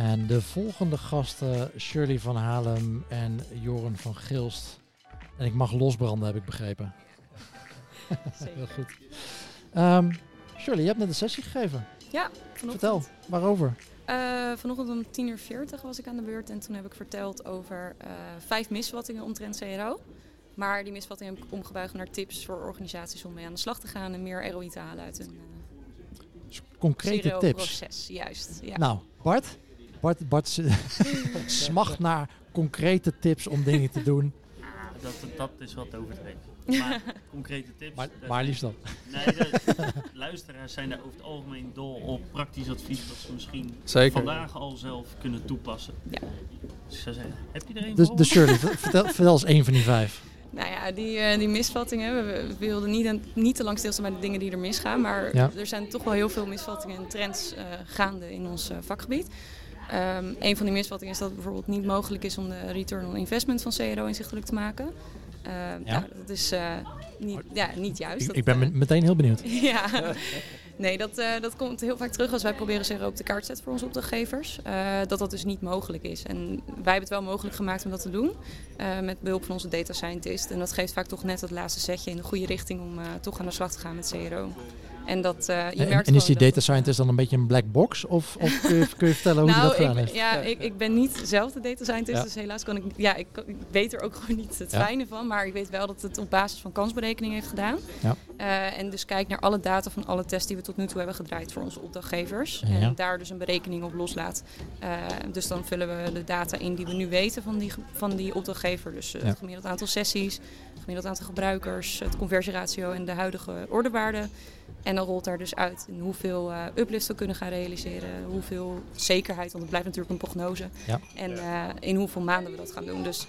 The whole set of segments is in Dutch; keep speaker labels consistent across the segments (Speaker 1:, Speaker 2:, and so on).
Speaker 1: En de volgende gasten, Shirley van Halem en Joren van Gilst. En ik mag losbranden, heb ik begrepen. Heel goed. Ehm, Shirley, je hebt net een sessie gegeven.
Speaker 2: Ja, vanochtend.
Speaker 1: Vertel, waarover?
Speaker 2: Uh, vanochtend om 10 uur 40 was ik aan de beurt en toen heb ik verteld over uh, vijf misvattingen omtrent CRO. Maar die misvattingen heb ik omgebuigd naar tips voor organisaties om mee aan de slag te gaan en meer ROI te halen uit een uh,
Speaker 1: concrete tips.
Speaker 2: proces. Juist. Ja.
Speaker 1: Nou, Bart, Bart, Bart smacht naar concrete tips om dingen te doen.
Speaker 3: Dat, dat is wat overdreven. Maar concrete tips.
Speaker 1: Maar, maar liefst dan.
Speaker 3: Nee, de luisteraars zijn daar over het algemeen dol op praktisch advies dat ze misschien
Speaker 4: Zeker.
Speaker 3: vandaag al zelf kunnen toepassen.
Speaker 2: Ja.
Speaker 3: Dus ik zou zeggen, heb je er een
Speaker 1: Dus, dus Shirley, vertel, vertel eens één van die vijf.
Speaker 2: Nou ja, die, uh, die misvattingen. We, we wilden niet, niet te lang stilstaan bij de dingen die er misgaan. Maar
Speaker 1: Ja.
Speaker 2: er zijn toch wel heel veel misvattingen en trends uh, gaande in ons uh, vakgebied. Um, een van die misvattingen is dat het bijvoorbeeld niet mogelijk is om de return on investment van CRO inzichtelijk te maken. Uh, ja. Nou, dat is uh, niet, ja, niet juist.
Speaker 1: Ik,
Speaker 2: dat,
Speaker 1: ik ben uh, meteen heel benieuwd.
Speaker 2: ja, nee, dat, uh, dat komt heel vaak terug als wij proberen CRO op de kaart te zetten voor onze opdrachtgevers. Uh, dat dat dus niet mogelijk is. En wij hebben het wel mogelijk gemaakt om dat te doen. Uh, met behulp van onze data scientist. En dat geeft vaak toch net het laatste setje in de goede richting om uh, toch aan de slag te gaan met CRO. En, dat, uh, je
Speaker 1: en,
Speaker 2: merkt
Speaker 1: en is die
Speaker 2: dat,
Speaker 1: data scientist dan een beetje een black box? Of, of kun, je, kun je vertellen hoe
Speaker 2: nou,
Speaker 1: die dat gedaan
Speaker 2: ik,
Speaker 1: heeft?
Speaker 2: Ja, ik, ik ben niet zelf de data scientist,
Speaker 1: Ja.
Speaker 2: dus helaas kan ik, ja, ik, ik weet er ook gewoon niet het
Speaker 1: Ja.
Speaker 2: fijne van. Maar ik weet wel dat het op basis van kansberekening heeft gedaan.
Speaker 1: Ja.
Speaker 2: Uh, en dus kijk naar alle data van alle tests die we tot nu toe hebben gedraaid voor onze opdrachtgevers.
Speaker 1: Ja.
Speaker 2: En daar dus een berekening op loslaat. Uh, dus dan vullen we de data in die we nu weten van die, van die opdrachtgever. Dus uh,
Speaker 1: Ja.
Speaker 2: het gemiddeld aantal sessies, het gemiddeld aantal gebruikers, het conversieratio en de huidige ordewaarden. En dan rolt daar dus uit in hoeveel uh, uplifts we kunnen gaan realiseren, hoeveel zekerheid, want het blijft natuurlijk een prognose.
Speaker 1: Ja.
Speaker 2: En uh, in hoeveel maanden we dat gaan doen. Dus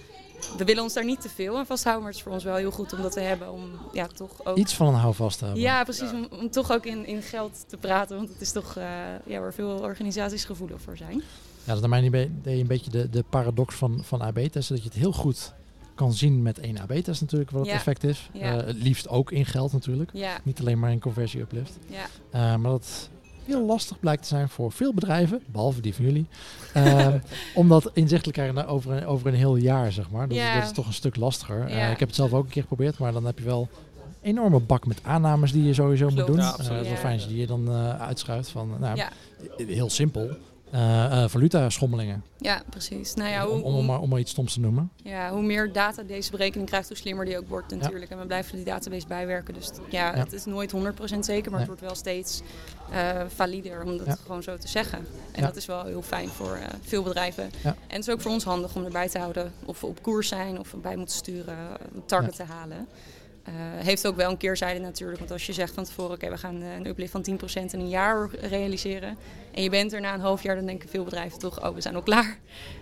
Speaker 2: we willen ons daar niet te veel aan vasthouden, maar het is voor ons wel heel goed om dat te hebben. Om ja, toch ook.
Speaker 1: Iets van een houvast te hebben.
Speaker 2: Ja, precies. Om, om toch ook in, in geld te praten, want het is toch uh, ja, waar veel organisaties gevoelig voor zijn.
Speaker 1: Ja, dat is naar mijn idee een beetje de, de paradox van, van AB-testen. Dat je het heel goed kan zien met één AB-test natuurlijk wat het
Speaker 2: Ja.
Speaker 1: effect is.
Speaker 2: Ja.
Speaker 1: Uh, het liefst ook in geld natuurlijk.
Speaker 2: Ja,
Speaker 1: Niet alleen maar in conversie uplift.
Speaker 2: ja.
Speaker 1: Uh, maar dat heel lastig blijkt te zijn voor veel bedrijven, behalve die van jullie. Uh, om dat inzichtelijk te krijgen over een, over een heel jaar, zeg maar. Dat,
Speaker 2: Ja.
Speaker 1: dat is toch een stuk lastiger. Uh,
Speaker 2: Ja.
Speaker 1: ik heb het zelf ook een keer geprobeerd, maar dan heb je wel een enorme bak met aannames die je sowieso moet doen.
Speaker 4: Ja,
Speaker 1: Uh, dat is wel fijn als je die je dan uh, uitschuift van, nou,
Speaker 2: Ja.
Speaker 1: heel simpel. Uh, valuta-schommelingen.
Speaker 2: ja, precies. Nou ja, hoe,
Speaker 1: om, om, maar, om maar iets stoms te noemen.
Speaker 2: Ja, hoe meer data deze berekening krijgt, hoe slimmer die ook wordt natuurlijk. En we blijven die database bijwerken. Dus ja,
Speaker 1: Ja.
Speaker 2: het is nooit 100% zeker, maar
Speaker 1: Nee.
Speaker 2: het wordt wel steeds eh valider om dat
Speaker 1: Ja.
Speaker 2: gewoon zo te zeggen. En dat is wel heel fijn voor veel bedrijven. En het is ook voor ons handig om erbij te houden of we op koers zijn of we bij moeten sturen, een target te halen. Eh, heeft ook wel een keerzijde natuurlijk, want als je zegt van tevoren, oké, we gaan eh, een uplift van 10% in een jaar realiseren. En je bent er na een half jaar, dan denken veel bedrijven toch, oh, we zijn al klaar.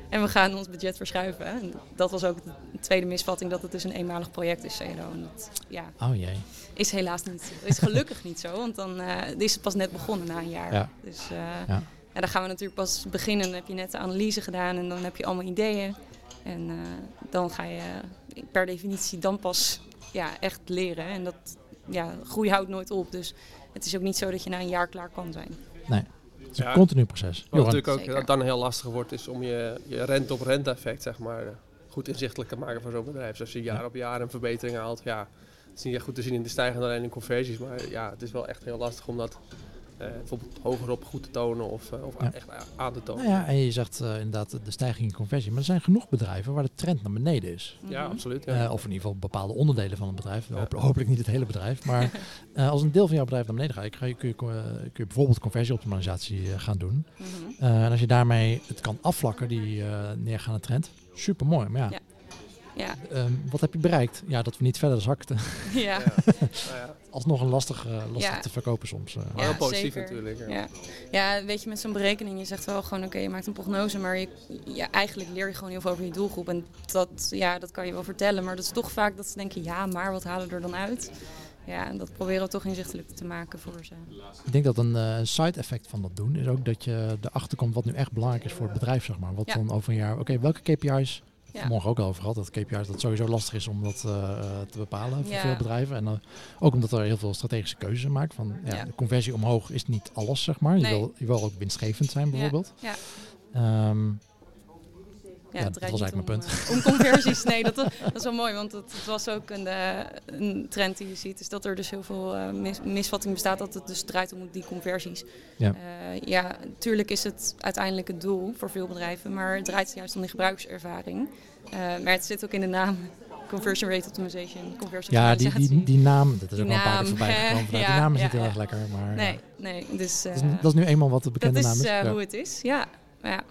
Speaker 2: En we gaan ons budget verschuiven. En dat was ook de tweede misvatting, dat het dus een eenmalig project is, CNO. En dat ja,
Speaker 1: Oh jee.
Speaker 2: is helaas niet, is gelukkig niet zo, want dan eh, is het pas net begonnen na een jaar.
Speaker 1: Ja.
Speaker 2: Dus
Speaker 1: Ja.
Speaker 2: ja, dan gaan we natuurlijk pas beginnen. Dan heb je net de analyse gedaan en dan heb je allemaal ideeën. En dan ga je per definitie dan pas ja, echt leren. En dat ja, groei houdt nooit op. Dus het is ook niet zo dat je na een jaar klaar kan zijn.
Speaker 1: Het is een
Speaker 4: Ja.
Speaker 1: continu proces.
Speaker 4: Wat
Speaker 1: Johan,
Speaker 4: natuurlijk ook
Speaker 2: Zeker.
Speaker 4: dan heel lastig wordt, is om je, je rente-op-rente effect zeg maar, goed inzichtelijk te maken voor zo'n bedrijf. Dus als je jaar
Speaker 1: Ja.
Speaker 4: op jaar een verbetering haalt, ja, het is niet echt goed te zien in de stijgende lijn in conversies. Maar ja, het is wel echt heel lastig om dat bijvoorbeeld hogerop goed te tonen of, eh, of
Speaker 1: Ja.
Speaker 4: echt a- aan te tonen.
Speaker 1: Nou ja, en je zegt eh, inderdaad de stijging in conversie. Maar er zijn genoeg bedrijven waar de trend naar beneden is.
Speaker 4: Ja,
Speaker 2: Mhm.
Speaker 4: absoluut. Ja.
Speaker 1: Eh, of in ieder geval bepaalde onderdelen van het bedrijf. Hoop- hopelijk niet het hele bedrijf. Maar eh, als een deel van jouw bedrijf naar beneden gaat, kun je, kun je, kun je bijvoorbeeld conversieoptimalisatie eh, gaan doen.
Speaker 2: Mhm.
Speaker 1: Eh, en als je daarmee het kan afvlakken, die eh, neergaande trend, super mooi. Maar ja,
Speaker 2: Ja.
Speaker 1: Ehm, wat heb je bereikt? Ja, dat we niet verder zakten.
Speaker 2: ja.
Speaker 4: Ja. Nou ja,
Speaker 1: Alsnog een lastig, lastig
Speaker 2: Ja.
Speaker 1: te verkopen soms. eh.
Speaker 4: maar
Speaker 2: Ja,
Speaker 4: heel positief
Speaker 2: zeker.
Speaker 4: natuurlijk. Ja.
Speaker 2: Ja. ja, weet je, met zo'n berekening, je zegt wel gewoon, oké, je maakt een prognose, maar je, ja, eigenlijk leer je gewoon heel veel over je doelgroep. En dat, ja, dat kan je wel vertellen, maar dat is toch vaak dat ze denken, ja, maar wat halen we er dan uit? Ja, en dat proberen we toch inzichtelijk te maken voor ze.
Speaker 1: Ik denk dat een eh, side effect van dat doen is ook dat je erachter komt wat nu echt belangrijk is voor het bedrijf, zeg maar. Wat
Speaker 2: Ja.
Speaker 1: dan over een jaar, oké, welke KPI's,
Speaker 2: Ja.
Speaker 1: morgen ook al over gehad, dat KPI's dat sowieso lastig is om dat eh, eh, te bepalen voor
Speaker 2: Ja.
Speaker 1: veel bedrijven. En eh, ook omdat er heel veel strategische keuzes maken. Van, ja,
Speaker 2: Ja.
Speaker 1: De conversie omhoog is niet alles, zeg maar. Je, wil, je wil ook winstgevend zijn bijvoorbeeld.
Speaker 2: Ja.
Speaker 1: Ehm,
Speaker 2: Ja,
Speaker 1: dat was eigenlijk mijn
Speaker 2: om, eh, om conversies. Nee, dat, dat is wel mooi, want het, was ook een, eh, een trend die je ziet. Is dat er dus heel veel eh, mis, misvatting bestaat dat het dus draait om die conversies.
Speaker 1: Ja.
Speaker 2: Ja, natuurlijk is het uiteindelijk het doel voor veel bedrijven, maar het draait juist om die gebruikservaring. Maar het zit ook in de naam. Conversion rate optimization, conversion
Speaker 1: ja, die, die, die naam, dat is ook al een paar keer voorbij gekomen.
Speaker 2: Ja,
Speaker 1: die naam is
Speaker 2: ja,
Speaker 1: niet heel erg lekker, maar
Speaker 2: Nee, nee, dus...
Speaker 1: dat, is, dat is nu eenmaal wat de bekende
Speaker 2: dat is
Speaker 1: naam is.
Speaker 2: eh,
Speaker 1: Ja.
Speaker 2: hoe het is, ja. ja.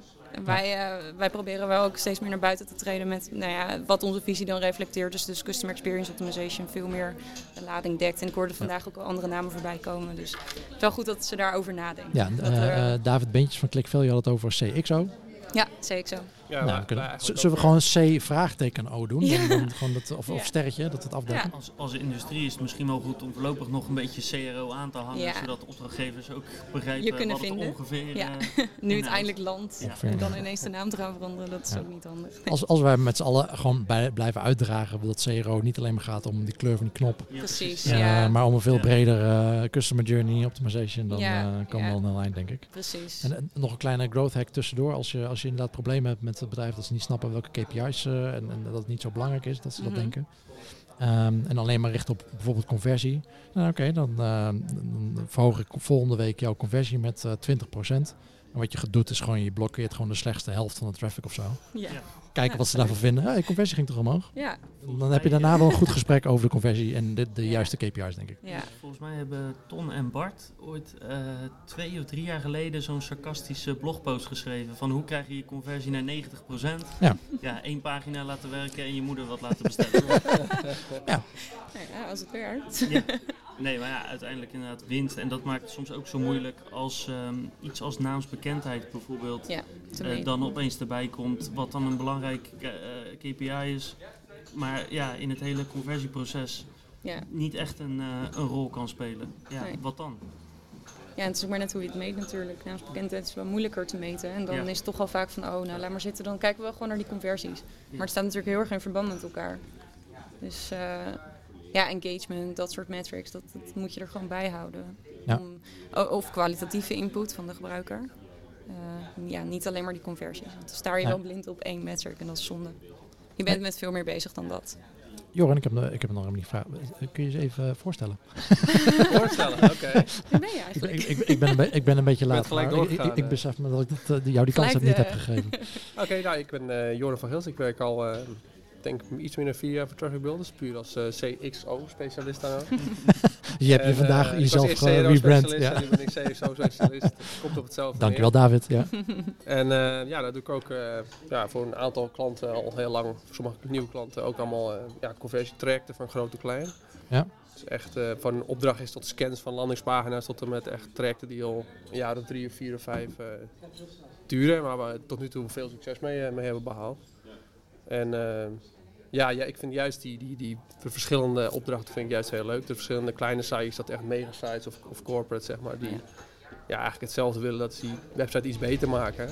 Speaker 2: Wij, eh, wij proberen wel ook steeds meer naar buiten te treden met nou ja, wat onze visie dan reflecteert. Dus, dus Customer Experience Optimization veel meer de lading dekt. En ik hoorde vandaag ook al andere namen voorbij komen. Dus het is wel goed dat ze daarover nadenken.
Speaker 1: Ja, eh,
Speaker 2: er-
Speaker 1: eh, David Beentjes van ClickValue had het over CXO.
Speaker 2: ja, zo.
Speaker 4: Ja,
Speaker 1: nou, we kunnen, zullen we gewoon C vraagteken O doen?
Speaker 2: Ja.
Speaker 1: Dan, gewoon dat, of, of sterretje, dat het afdekken.
Speaker 2: Ja.
Speaker 3: Als, als industrie is het misschien wel goed om voorlopig nog een beetje CRO aan te hangen,
Speaker 2: Ja.
Speaker 3: zodat opdrachtgevers ook begrijpen
Speaker 2: Je kunnen
Speaker 3: wat het
Speaker 2: vinden.
Speaker 3: ongeveer
Speaker 2: Ja.
Speaker 3: eh,
Speaker 2: Nu het
Speaker 3: Inhoud.
Speaker 2: eindelijk landt
Speaker 3: Ja.
Speaker 2: en dan ineens de naam te gaan veranderen, dat is
Speaker 1: Ja.
Speaker 2: ook niet handig.
Speaker 1: Als, als wij met z'n allen gewoon bij, blijven uitdragen dat CRO niet alleen maar gaat om die kleur van die knop,
Speaker 3: ja,
Speaker 2: Precies,
Speaker 1: eh,
Speaker 2: ja.
Speaker 1: maar om een veel
Speaker 3: Ja.
Speaker 1: breder eh, customer journey optimization, dan
Speaker 2: Ja,
Speaker 1: eh, komen
Speaker 2: ja.
Speaker 1: we wel een eind, denk ik.
Speaker 2: Precies.
Speaker 1: En, en nog een kleine growth hack tussendoor. Als je, als je inderdaad problemen hebt met het bedrijf dat ze niet snappen welke KPI's eh, en, en dat het niet zo belangrijk is dat ze dat
Speaker 2: Mhm.
Speaker 1: denken. Ehm, en alleen maar richten op bijvoorbeeld conversie. Nou oké, dan, eh, dan verhoog ik volgende week jouw conversie met eh 20%. En wat je doet is gewoon, je blokkeert gewoon de slechtste helft van de traffic of zo.
Speaker 2: Ja.
Speaker 3: Ja.
Speaker 1: Kijken
Speaker 2: Ja,
Speaker 1: wat ze daarvan vinden. Hey, conversie ging toch omhoog?
Speaker 2: Ja.
Speaker 1: Dan heb je daarna wel een goed gesprek over de conversie en de, de juiste KPI's, denk ik.
Speaker 2: ja.
Speaker 3: Volgens mij hebben Ton en Bart ooit eh, twee of drie jaar geleden zo'n sarcastische blogpost geschreven van hoe krijg je je conversie naar 90%.
Speaker 1: Ja.
Speaker 3: ja, één pagina laten werken en je moeder wat laten bestellen.
Speaker 2: Nou ja, als het werkt.
Speaker 3: Ja. Nee, maar ja, uiteindelijk inderdaad winst. En dat maakt het soms ook zo moeilijk als ehm, iets als naamsbekendheid bijvoorbeeld
Speaker 2: Ja,
Speaker 3: eh, dan opeens erbij komt, wat dan een belangrijk eh, KPI is. Maar ja, in het hele conversieproces
Speaker 2: Ja.
Speaker 3: niet echt een, eh, een rol kan spelen. Ja,
Speaker 2: Nee.
Speaker 3: wat dan?
Speaker 2: Ja, het is ook maar net hoe je het meet natuurlijk. Naamsbekendheid is wel moeilijker te meten. En dan
Speaker 3: Ja.
Speaker 2: is het toch wel vaak van, oh, nou laat maar zitten. Dan kijken we wel gewoon naar die conversies. Maar het staat natuurlijk heel erg in verband met elkaar. Dus ja, engagement, dat soort metrics, dat, dat moet je er gewoon bij houden.
Speaker 1: Ja.
Speaker 2: Om- of kwalitatieve input van de gebruiker. Eh, ja, niet alleen maar die conversies. Want dan sta je
Speaker 1: Ja.
Speaker 2: wel blind op één metric en dat is zonde. Je bent met veel meer bezig dan dat.
Speaker 1: Joran, ik heb, ik heb nog helemaal niet gevraagd. Kun je eens even eh, voorstellen?
Speaker 4: voorstellen, oké.
Speaker 2: Wie ben je
Speaker 1: Ik,
Speaker 2: eigenlijk?
Speaker 1: ik, ik, ik ben, een be- ik ben een beetje laat. ik, ik,
Speaker 4: eh.
Speaker 1: besef me dat ik dat, eh, jou die kans heb niet heb gegeven.
Speaker 4: Oké, nou, ik ben eh Joran van Gils. Ik werk al, eh, denk iets minder dan vier jaar voor Traffic Builders. Puur als eh, CXO-specialist ook.
Speaker 1: Dus je hebt je
Speaker 4: En,
Speaker 1: vandaag
Speaker 4: ik
Speaker 1: jezelf gerebrand.
Speaker 4: specialist
Speaker 1: Ja.
Speaker 4: En nu ben ik CXO-specialist. Komt op hetzelfde
Speaker 1: Dankjewel David. Ja.
Speaker 4: En eh, ja, dat doe ik ook eh, ja, voor een aantal klanten al heel lang. Voor sommige nieuwe klanten ook allemaal eh ja, conversietrajecten van groot tot klein.
Speaker 1: Ja.
Speaker 4: Dus echt eh, van een opdracht is tot scans van landingspagina's tot en met echt trajecten die al een jaar of drie of vier of vijf duren. Maar waar we tot nu toe veel succes mee, mee hebben behaald. En eh, ja, ja, ik vind juist die, die, die verschillende opdrachten vind ik juist heel leuk. De verschillende kleine sites, dat echt mega sites of, of corporate zeg maar, die ja, eigenlijk hetzelfde willen dat ze die website iets beter maken.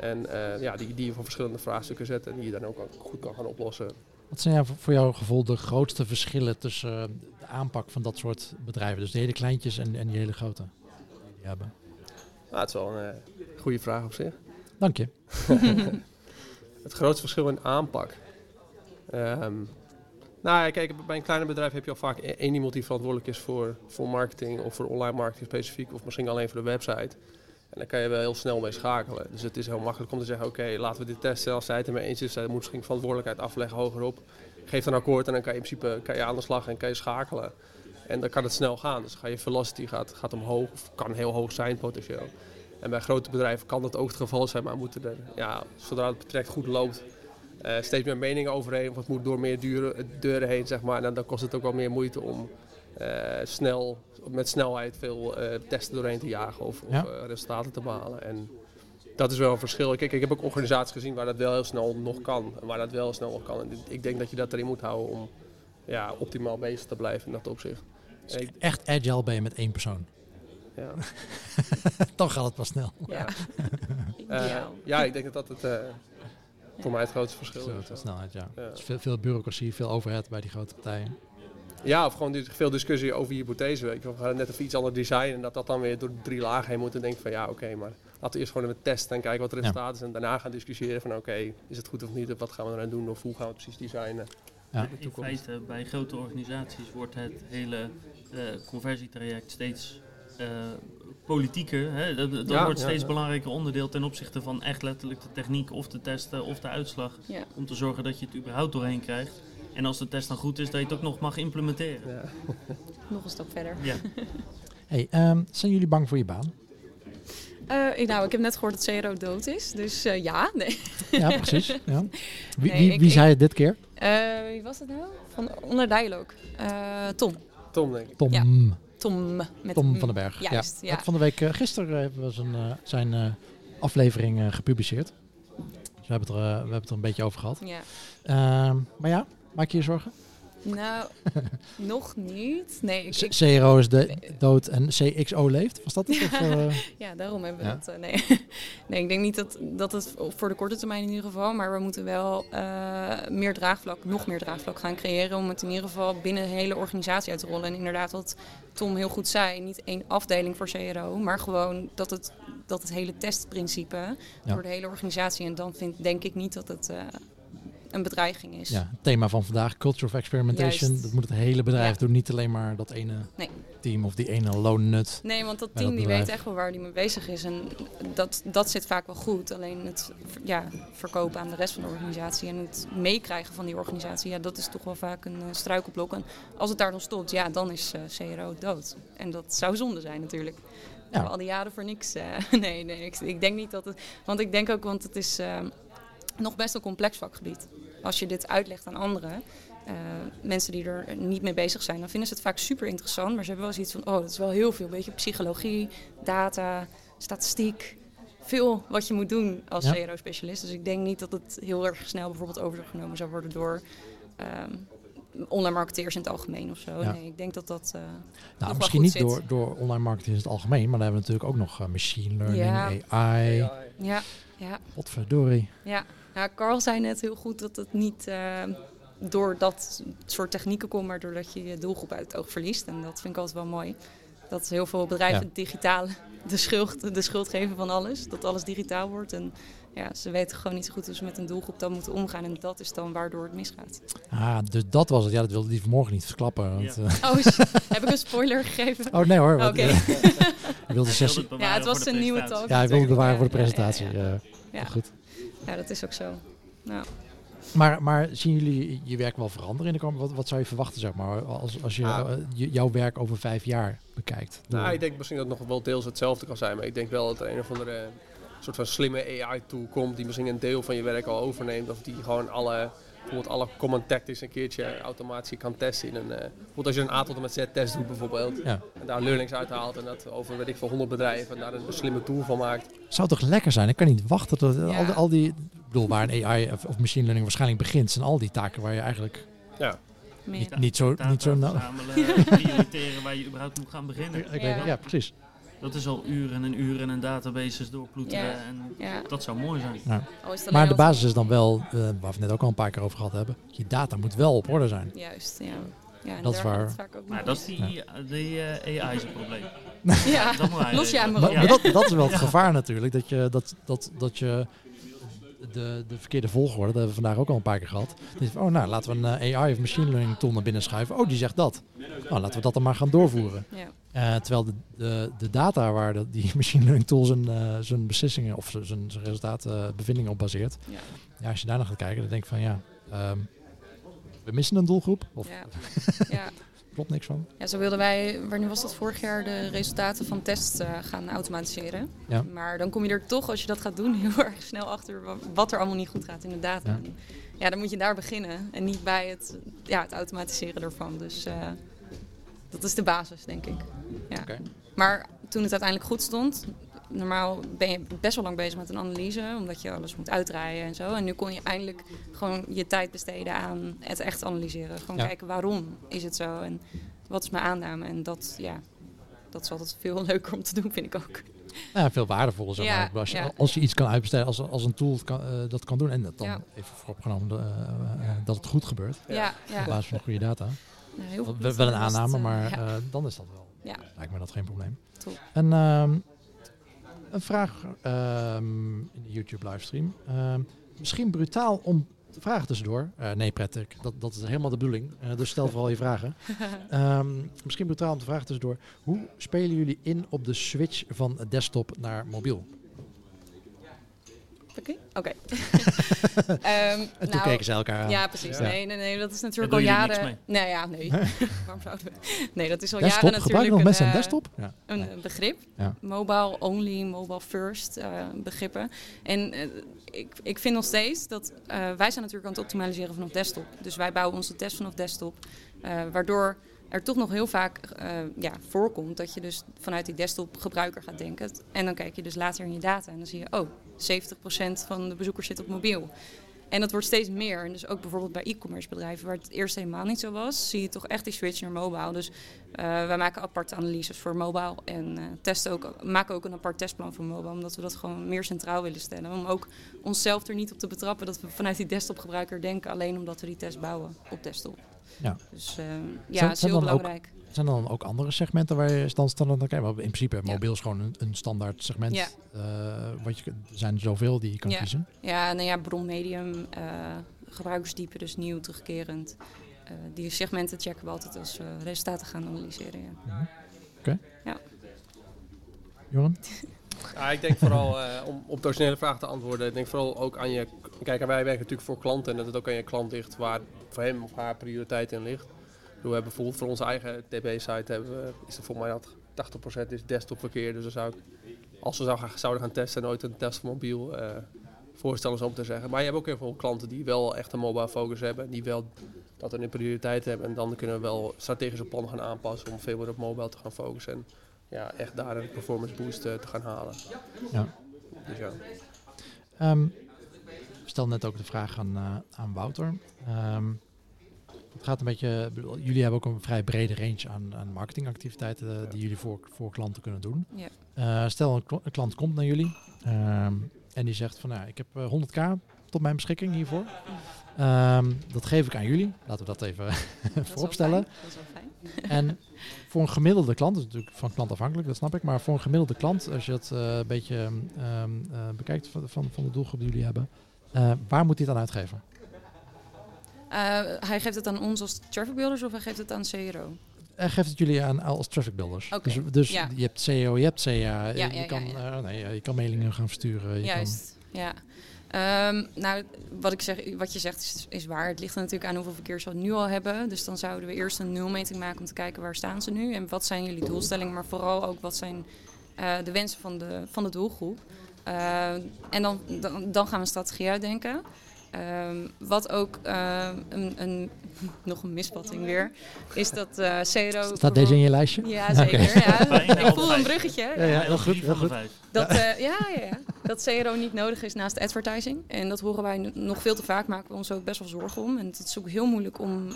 Speaker 4: En eh, ja, die, die je voor verschillende vraagstukken zetten en die je dan ook goed kan gaan oplossen.
Speaker 1: Wat zijn voor jouw gevoel de grootste verschillen tussen eh, de aanpak van dat soort bedrijven? Dus de hele kleintjes en, en die hele grote? Die hebben.
Speaker 4: Nou, het is wel een goede vraag op zich.
Speaker 1: Dank je.
Speaker 4: Het grootste verschil in aanpak. Ehm, nou kijk, bij een kleiner bedrijf heb je al vaak e- één iemand die verantwoordelijk is voor, voor marketing of voor online marketing specifiek, of misschien alleen voor de website. En daar kan je wel heel snel mee schakelen. Dus het is heel makkelijk om te zeggen, oké, laten we dit testen. Als zij het ermee eens is, zij moet misschien verantwoordelijkheid afleggen hogerop. Geef dan akkoord en dan kan je in principe kan je aan de slag en kan je schakelen. En dan kan het snel gaan. Dus ga je velocity gaat, gaat omhoog, of kan heel hoog zijn potentieel. En bij grote bedrijven kan dat ook het geval zijn, maar moeten er, ja, zodra het traject goed loopt, eh, steeds meer meningen overheen. Of het moet door meer deuren, deuren heen, zeg maar. En dan, dan kost het ook wel meer moeite om eh, snel, met snelheid veel eh, testen doorheen te jagen of, of
Speaker 1: Ja.
Speaker 4: eh, resultaten te behalen. En dat is wel een verschil. Kijk, ik heb ook organisaties gezien waar dat wel heel snel nog kan. En waar dat wel snel nog kan. En ik denk dat je dat erin moet houden om ja, optimaal bezig te blijven in dat opzicht. Ik-
Speaker 1: Echt agile ben je met één persoon.
Speaker 4: Ja.
Speaker 1: Dan gaat het pas snel.
Speaker 2: Ja.
Speaker 4: Eh, ja, ik denk dat dat het, eh, voor mij het grootste verschil is.
Speaker 1: de snelheid, ja.
Speaker 4: Ja.
Speaker 1: Dus veel, veel bureaucratie, veel overhead bij die grote partijen.
Speaker 4: Ja, of gewoon veel discussie over hypothese. Weet je. We gaan net even iets anders design en dat dat dan weer door drie lagen heen moet. En denk ik van ja, oké, maar laten we eerst gewoon even testen en kijken wat de
Speaker 1: Ja.
Speaker 4: resultaten zijn. En daarna gaan discussiëren van oké, is het goed of niet? Of wat gaan we eraan doen? Of hoe gaan we het precies designen?
Speaker 1: Ja.
Speaker 4: in de
Speaker 3: In
Speaker 4: toekomst.
Speaker 3: feite, bij grote organisaties wordt het hele eh, conversietraject steeds eh, politieker. Hè? Dat, dat
Speaker 4: Ja,
Speaker 3: wordt
Speaker 4: ja,
Speaker 3: steeds
Speaker 4: ja.
Speaker 3: belangrijker onderdeel ten opzichte van echt letterlijk de techniek of de testen of de uitslag.
Speaker 2: Ja.
Speaker 3: Om te zorgen dat je het überhaupt doorheen krijgt. En als de test dan goed is, dat je het ook nog mag implementeren.
Speaker 4: Ja.
Speaker 2: Nog een stap verder.
Speaker 3: Ja.
Speaker 1: Hey, ehm, zijn jullie bang voor je baan?
Speaker 2: Eh, ik- nou, ik heb net gehoord dat CRO dood is. Dus eh, ja. Nee.
Speaker 1: Ja, precies. Ja. Wie,
Speaker 2: Nee,
Speaker 1: wie,
Speaker 2: ik-
Speaker 1: wie
Speaker 2: ik-
Speaker 1: zei het dit keer?
Speaker 2: Eh, wie was het nou? Van Onder Dialogue. Eh, Tom.
Speaker 4: Tom, denk ik.
Speaker 1: Tom,
Speaker 2: Ja. Tom. Met
Speaker 1: Tom
Speaker 2: een-
Speaker 1: van den Berg.
Speaker 2: Juist, ja.
Speaker 1: Van de week, eh, gisteren hebben we zijn, eh, zijn eh, aflevering eh, gepubliceerd. Dus we hebben, het er, eh, we hebben het er een beetje over gehad.
Speaker 2: Ja.
Speaker 1: Ehm, maar ja, maak je je zorgen?
Speaker 2: Nou, nog niet. Nee, ik,
Speaker 1: C-
Speaker 2: ik-
Speaker 1: CRO is de dood en CXO leeft. Was dat het? Of, eh,
Speaker 2: ja, daarom hebben we
Speaker 1: Ja.
Speaker 2: dat. eh, nee. nee, ik denk niet dat, dat het voor de korte termijn in ieder geval. Maar we moeten wel eh, meer draagvlak, nog meer draagvlak gaan creëren. Om het in ieder geval binnen de hele organisatie uit te rollen. En inderdaad, wat Tom heel goed zei, niet één afdeling voor CRO. Maar gewoon dat het, dat het hele testprincipe
Speaker 1: Ja.
Speaker 2: door de hele organisatie. En dan vind, denk ik niet dat het eh, een bedreiging is.
Speaker 1: ja, het thema van vandaag, Culture of Experimentation.
Speaker 2: Juist.
Speaker 1: Dat moet het hele bedrijf
Speaker 2: Ja.
Speaker 1: doen. Niet alleen maar dat ene
Speaker 2: Nee.
Speaker 1: team of die ene loonnut.
Speaker 2: Nee, want dat team
Speaker 1: dat
Speaker 2: die weet echt wel waar die mee bezig is. En dat, dat zit vaak wel goed. Alleen het ja, verkopen aan de rest van de organisatie en het meekrijgen van die organisatie, ja, dat is toch wel vaak een eh, struikelblok. En als het daar dan stopt, ja, dan is eh, CRO dood. En dat zou zonde zijn natuurlijk.
Speaker 1: Ja.
Speaker 2: Al die jaren voor niks. eh, nee, nee, ik, ik denk niet dat het. Want ik denk ook, want het is nog best een complex vakgebied. Als je dit uitlegt aan anderen. eh, mensen die er niet mee bezig zijn, dan vinden ze het vaak super interessant. Maar ze hebben wel zoiets van: oh, dat is wel heel veel. Beetje psychologie, data, statistiek. Veel wat je moet doen als
Speaker 1: Ja.
Speaker 2: CRO-specialist. Dus ik denk niet dat het heel erg snel bijvoorbeeld overgenomen zou worden door ehm, online marketeers in het algemeen of zo.
Speaker 1: Ja.
Speaker 2: Nee, ik denk dat dat. eh,
Speaker 1: Nou, misschien niet
Speaker 2: zit.
Speaker 1: door, door online marketing in het algemeen. Maar dan hebben we natuurlijk ook nog eh, machine learning,
Speaker 2: Ja.
Speaker 1: AI.
Speaker 2: ja, ja.
Speaker 1: Potverdorie.
Speaker 2: Ja, nou, Carl zei net heel goed dat het niet eh, door dat soort technieken komt, maar doordat je je doelgroep uit het oog verliest. En dat vind ik altijd wel mooi. Dat heel veel bedrijven
Speaker 1: Ja.
Speaker 2: digitaal de schuld, de schuld geven van alles. Dat alles digitaal wordt. En ja, ze weten gewoon niet zo goed hoe ze met een doelgroep dan moeten omgaan. En dat is dan waardoor het misgaat.
Speaker 1: Ah, dus dat was het. Ja, dat wilde die vanmorgen niet verklappen. Want,
Speaker 3: Ja.
Speaker 1: eh,
Speaker 2: Oh, heb ik een spoiler gegeven?
Speaker 1: oh nee hoor.
Speaker 2: Oké.
Speaker 1: eh, ik wilde
Speaker 3: bewaren
Speaker 2: Ja, het was een nieuwe talk.
Speaker 1: Ja, ik wilde het bewaren voor de
Speaker 2: Ja, ja, ja,
Speaker 1: presentatie.
Speaker 2: ja.
Speaker 1: eh,
Speaker 2: Ja.
Speaker 1: Goed.
Speaker 2: Ja, dat is ook zo. Nou,
Speaker 1: Maar, maar zien jullie je werk wel veranderen in de komende? Wat, wat zou je verwachten, zeg maar, als, als je
Speaker 4: Ah.
Speaker 1: eh, jouw werk over vijf jaar bekijkt?
Speaker 4: Nou, ik denk misschien dat het nog wel deels hetzelfde kan zijn. Maar ik denk wel dat er een of andere soort van slimme AI-tool komt die misschien een deel van je werk al overneemt. Of die gewoon alle, bijvoorbeeld alle common tactics een keertje automatisch kan testen. In een, eh, bijvoorbeeld als je een A tot en met Z test doet bijvoorbeeld.
Speaker 1: Ja.
Speaker 4: En daar learnings uithaalt en dat over weet ik veel 100 bedrijven en daar een slimme tool van maakt.
Speaker 1: Zou toch lekker zijn? Ik kan niet wachten tot al,
Speaker 2: Ja.
Speaker 1: die, al die... Ik bedoel, waar een AI of, of machine learning waarschijnlijk begint, zijn al die taken waar je eigenlijk
Speaker 4: Ja.
Speaker 2: meer.
Speaker 1: niet, niet zo... Niet zo nou,
Speaker 3: verzamelen, prioriteren waar je überhaupt moet gaan beginnen.
Speaker 1: ik weet-
Speaker 2: Ja.
Speaker 1: ja, precies.
Speaker 3: Dat is al uren en uren en databases doorploeteren.
Speaker 2: Ja.
Speaker 3: En
Speaker 2: Ja,
Speaker 3: dat zou mooi zijn.
Speaker 2: het alleen
Speaker 1: Maar de basis is dan wel, eh, waar we het net ook al een paar keer over gehad hebben, je data moet wel op orde zijn.
Speaker 2: Juist, ja. ja
Speaker 1: Dat is waar.
Speaker 3: Maar dat is die, die eh, AI zijn probleem.
Speaker 2: Ja,
Speaker 3: Dat moet
Speaker 2: los jij maar
Speaker 1: Maar,
Speaker 2: op.
Speaker 1: maar dat, dat is wel het gevaar natuurlijk, dat je, dat, dat, dat je de, de verkeerde volgorde, dat hebben we vandaag ook al een paar keer gehad. Dus, oh, nou, laten we een eh, AI of machine learning tool naar binnen schuiven. Oh, die zegt dat. Nou, laten we dat dan maar gaan doorvoeren.
Speaker 2: Ja.
Speaker 1: Eh, terwijl de, de, de data waar de, die machine learning tool zijn, eh, zijn beslissingen of zijn, zijn resultaten, eh, bevindingen op baseert.
Speaker 2: Ja.
Speaker 1: Ja, als je daar naar gaat kijken, dan denk ik van ja, ehm, we missen een doelgroep. Of
Speaker 2: Ja. ja.
Speaker 1: klopt niks van.
Speaker 2: ja, zo wilden wij, wanneer was dat vorig jaar, de resultaten van tests gaan automatiseren.
Speaker 1: Ja.
Speaker 2: Maar dan kom je er toch, als je dat gaat doen, heel erg snel achter wa- wat er allemaal niet goed gaat in de data.
Speaker 1: Ja.
Speaker 2: Ja, dan moet je daar beginnen en niet bij het, ja, het automatiseren ervan. Dus dat is de basis, denk ik. Ja. Maar toen het uiteindelijk goed stond, normaal ben je best wel lang bezig met een analyse, omdat je alles moet uitdraaien en zo. En nu kon je eindelijk gewoon je tijd besteden aan het echt analyseren. Gewoon
Speaker 1: Ja.
Speaker 2: kijken waarom is het zo en wat is mijn aanname. En dat, ja, dat is altijd veel leuker om te doen, vind ik ook.
Speaker 1: Ja, veel waardevol. Zeg
Speaker 2: Ja,
Speaker 1: maar. Als, je,
Speaker 2: ja.
Speaker 1: als je iets kan uitbesteden, als, als een tool kan, eh, dat kan doen en dat dan
Speaker 2: Ja.
Speaker 1: even vooropgenomen eh, eh, dat het goed gebeurt. Op basis van goede data.
Speaker 2: Nou, heel veel
Speaker 1: Wel, een aanname,
Speaker 2: eh,
Speaker 1: maar
Speaker 2: ja.
Speaker 1: eh, dan is dat wel.
Speaker 2: Ja.
Speaker 1: Lijkt me dat geen probleem.
Speaker 2: Top.
Speaker 1: En ehm, een vraag ehm, in de YouTube livestream. Ehm, misschien brutaal om vragen tussendoor. Uh, nee, prettig. Dat, dat is helemaal de bedoeling. Uh, dus stel vooral je vragen. Um, misschien brutaal om te vragen tussendoor. Hoe spelen jullie in op de switch van desktop naar mobiel?
Speaker 2: Oké. Okay.
Speaker 1: um, en toen nou, keken ze elkaar aan.
Speaker 2: Ja, precies. Ja. Nee, nee, nee, dat is natuurlijk al jaren. Nee, ja, nee. Waarom zouden we? Nee, dat is al
Speaker 1: desktop,
Speaker 2: jaren natuurlijk.
Speaker 1: nog mensen
Speaker 2: een,
Speaker 1: een desktop?
Speaker 2: Ja. Een nee. begrip. Ja. Mobile only, mobile first uh, begrippen. En uh, ik, ik vind nog steeds dat uh, wij zijn natuurlijk aan het optimaliseren vanaf desktop. Dus wij bouwen onze test vanaf desktop, waardoor er toch nog heel vaak uh, ja, voorkomt dat je dus vanuit die desktop gebruiker gaat denken. En dan kijk je dus later in je data en dan zie je, oh, 70% van de bezoekers zit op mobiel. En dat wordt steeds meer. En dus ook bijvoorbeeld bij e-commerce bedrijven, waar het eerst helemaal niet zo was, zie je toch echt die switch naar mobile. Dus uh, wij maken aparte analyses voor mobile en uh, testen ook, maken ook een apart testplan voor mobile, omdat we dat gewoon meer centraal willen stellen. Om ook onszelf er niet op te betrappen dat we vanuit die desktopgebruiker denken, alleen omdat we die test bouwen op desktop. Ja. Dus uh, ja, zijn, is heel belangrijk.
Speaker 1: Ook, zijn er dan ook andere segmenten waar je dan standaard naar kijkt? In principe, mobiel is gewoon een, een standaard segment. Ja. Uh, wat je, er zijn zoveel die je kan
Speaker 2: ja.
Speaker 1: kiezen.
Speaker 2: Ja, nou ja, bronmedium, uh, gebruikersdiepe, dus nieuw, terugkerend. die segmenten checken we altijd als we resultaten gaan analyseren. Ja.
Speaker 1: Mhm. Oké. Okay.
Speaker 2: Ja.
Speaker 1: Joran?
Speaker 4: Ja, ik denk vooral, uh, om op de originele vraag te antwoorden, ik denk vooral ook aan je... Kijk, wij werken natuurlijk voor klanten en dat het ook aan je klant ligt waar voor hem of haar prioriteit in ligt. We hebben bijvoorbeeld voor onze eigen DB-site we, is er voor mij dat 80% is desktopverkeer. Dus dan zou ik, als we zouden gaan testen, nooit een test mobiel uh, voorstellen, om te zeggen. Maar je hebt ook heel veel klanten die wel echt een mobile focus hebben. Die wel dat een prioriteit hebben. En dan kunnen we wel strategische plannen gaan aanpassen om veel meer op mobile te gaan focussen. En ja, echt daar een performance boost uh, te gaan halen.
Speaker 1: Ja.
Speaker 4: Dus ja.
Speaker 1: Um, stel net ook de vraag aan, uh, aan Wouter. Um, het gaat een beetje. Jullie hebben ook een vrij brede range aan, aan marketingactiviteiten uh, die jullie voor, voor klanten kunnen doen.
Speaker 2: Ja.
Speaker 1: Uh, stel een, een, klant komt naar jullie um, en die zegt van nou, ik heb 100k tot mijn beschikking hiervoor. Um, dat geef ik aan jullie. Laten we dat even vooropstellen.
Speaker 2: Dat is wel fijn.
Speaker 1: en voor een gemiddelde klant, dat is natuurlijk van klant afhankelijk, dat snap ik, maar voor een gemiddelde klant, als je het uh, een beetje um, bekijkt van, van, van de doelgroep die jullie hebben, waar moet hij aan uitgeven?
Speaker 2: Uh, hij geeft het aan ons als traffic builders of hij geeft het aan CRO?
Speaker 1: Hij geeft het jullie aan als traffic builders.
Speaker 2: Okay.
Speaker 1: Dus, dus
Speaker 2: ja.
Speaker 1: je hebt CEO, je hebt CA,
Speaker 2: ja,
Speaker 1: je,
Speaker 2: ja,
Speaker 1: kan, uh, nee, je kan mailingen gaan versturen. Je
Speaker 2: Juist, kan... ja. Um, nou, wat, ik zeg, wat je zegt is, is, waar. Het ligt er natuurlijk aan hoeveel verkeer ze nu al hebben. Dus dan zouden we eerst een nulmeting maken om te kijken waar staan ze nu. En wat zijn jullie doelstellingen, maar vooral ook wat zijn uh, de wensen van de, van de doelgroep. Uh, en dan, dan, dan gaan we een strategie uitdenken. Um, wat ook uh, een, een, nog een misvatting weer, is dat uh, CRO...
Speaker 1: Staat deze in je lijstje?
Speaker 2: Ja, zeker. Okay. Ja. Ik voel een bruggetje.
Speaker 1: Ja, ja heel goed. Heel goed.
Speaker 2: Dat, uh, ja, ja, ja. dat CRO niet nodig is naast advertising. En dat horen wij nog veel te vaak, maken we ons ook best wel zorgen om. En het is ook heel moeilijk om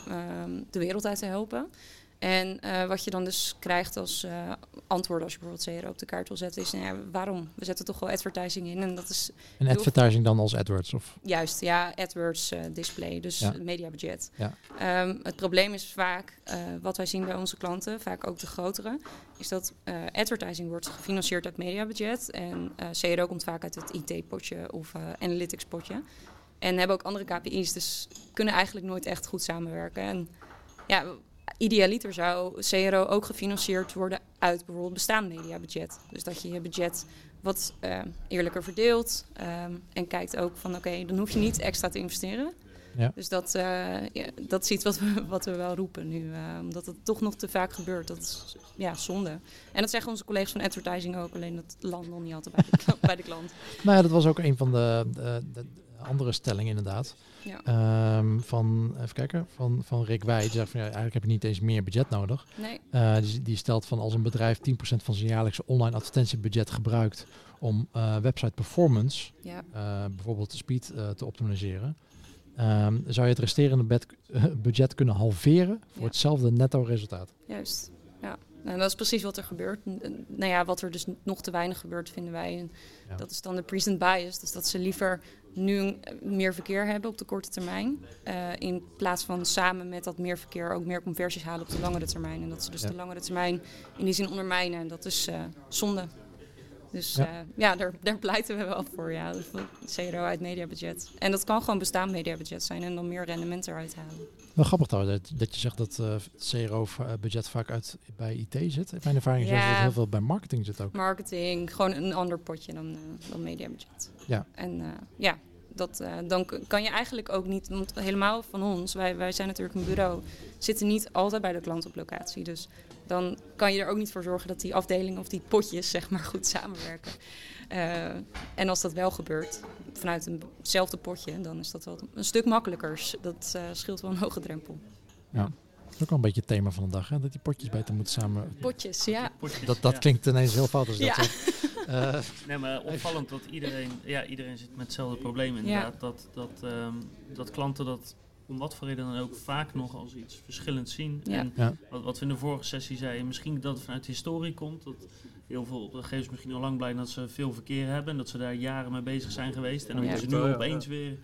Speaker 2: de wereld uit te helpen. En uh, wat je dan dus krijgt als uh, antwoord als je bijvoorbeeld CRO op de kaart wil zetten, is nou ja, waarom? We zetten toch wel advertising in en dat is...
Speaker 1: En advertising dan als AdWords? Of?
Speaker 2: Juist, ja, AdWords uh, display, dus ja. mediabudget.
Speaker 1: Ja.
Speaker 2: Um, het probleem is vaak, wat wij zien bij onze klanten, vaak ook de grotere, is dat advertising wordt gefinancierd uit mediabudget en CRO komt vaak uit het IT-potje of analytics potje. En hebben ook andere KPI's, dus kunnen eigenlijk nooit echt goed samenwerken. En ja, idealiter zou CRO ook gefinancierd worden uit bijvoorbeeld bestaand mediabudget. Dus dat je je budget wat uh, eerlijker verdeelt um, en kijkt ook van oké, okay, dan hoef je niet extra te investeren.
Speaker 1: Ja.
Speaker 2: Dus dat, uh, ja, dat is iets wat we, wat we wel roepen nu, uh, omdat het toch nog te vaak gebeurt. Dat is ja, zonde. En dat zeggen onze collega's van advertising ook, alleen dat landt nog niet altijd bij de, klant, bij de klant.
Speaker 1: Nou ja, dat was ook een van de, de, de andere stellingen inderdaad.
Speaker 2: Ja.
Speaker 1: Um, van, even kijken, van, van Rick Wij. Die zegt van ja, eigenlijk heb je niet eens meer budget nodig.
Speaker 2: Nee.
Speaker 1: Uh, die, die, stelt van als een bedrijf 10% van zijn jaarlijkse online advertentiebudget gebruikt om uh, website performance,
Speaker 2: ja.
Speaker 1: uh, bijvoorbeeld de speed te optimaliseren, um, zou je het resterende bed, budget kunnen halveren voor
Speaker 2: ja.
Speaker 1: hetzelfde netto resultaat.
Speaker 2: Juist, Nou, dat is precies wat er gebeurt. Nou ja, wat er dus nog te weinig gebeurt, vinden wij. En
Speaker 1: ja.
Speaker 2: Dat is dan de present bias. Dus dat ze liever nu meer verkeer hebben op de korte termijn. Uh, in plaats van samen met dat meer verkeer ook meer conversies halen op de langere termijn. En dat ze dus
Speaker 1: Ja.
Speaker 2: de langere termijn in die zin ondermijnen. En dat is uh, zonde. Dus
Speaker 1: Ja.
Speaker 2: ja, ja daar, daar pleiten we wel voor. Ja. Dus CRO uit mediabudget. En dat kan gewoon bestaand mediabudget zijn en dan meer rendement eruit halen.
Speaker 1: Wel grappig trouwens dat, dat je zegt dat eh CRO-budget vaak uit bij IT zit. In mijn ervaring is dat heel veel bij marketing zit ook.
Speaker 2: Marketing, gewoon een ander potje dan, eh, dan mediabudget.
Speaker 1: Ja.
Speaker 2: En eh, ja, dat, eh, dan kan je eigenlijk ook niet, want helemaal van ons, wij, wij zijn natuurlijk een bureau, zitten niet altijd bij de klant op locatie. Dus dan kan je er ook niet voor zorgen dat die afdelingen of die potjes zeg maar goed samenwerken. Eh, en als dat wel gebeurt, vanuit eenzelfde potje, dan is dat wel een stuk makkelijker. Dat eh, scheelt wel een hoge drempel.
Speaker 1: Dat is ook wel een beetje het thema van de dag, hè? dat die potjes beter moeten samen...
Speaker 2: Potjes, ja.
Speaker 1: Dat, dat
Speaker 3: ja.
Speaker 1: klinkt ineens heel fout als je
Speaker 2: Ja.
Speaker 1: dat zegt. Eh,
Speaker 3: Nee, maar opvallend dat iedereen, ja, iedereen zit met hetzelfde probleem inderdaad. Dat, dat, ehm, dat klanten dat om wat voor reden dan ook vaak nog als iets verschillends zien.
Speaker 2: Ja.
Speaker 3: En
Speaker 1: Ja.
Speaker 3: wat, wat we in de vorige sessie zeiden, misschien dat het vanuit de historie komt. Dat heel veel opdrachtgevers misschien al lang blij dat ze veel verkeer hebben. En dat ze daar jaren mee bezig zijn geweest. En dan
Speaker 2: Ja.
Speaker 3: moeten ze nu opeens weer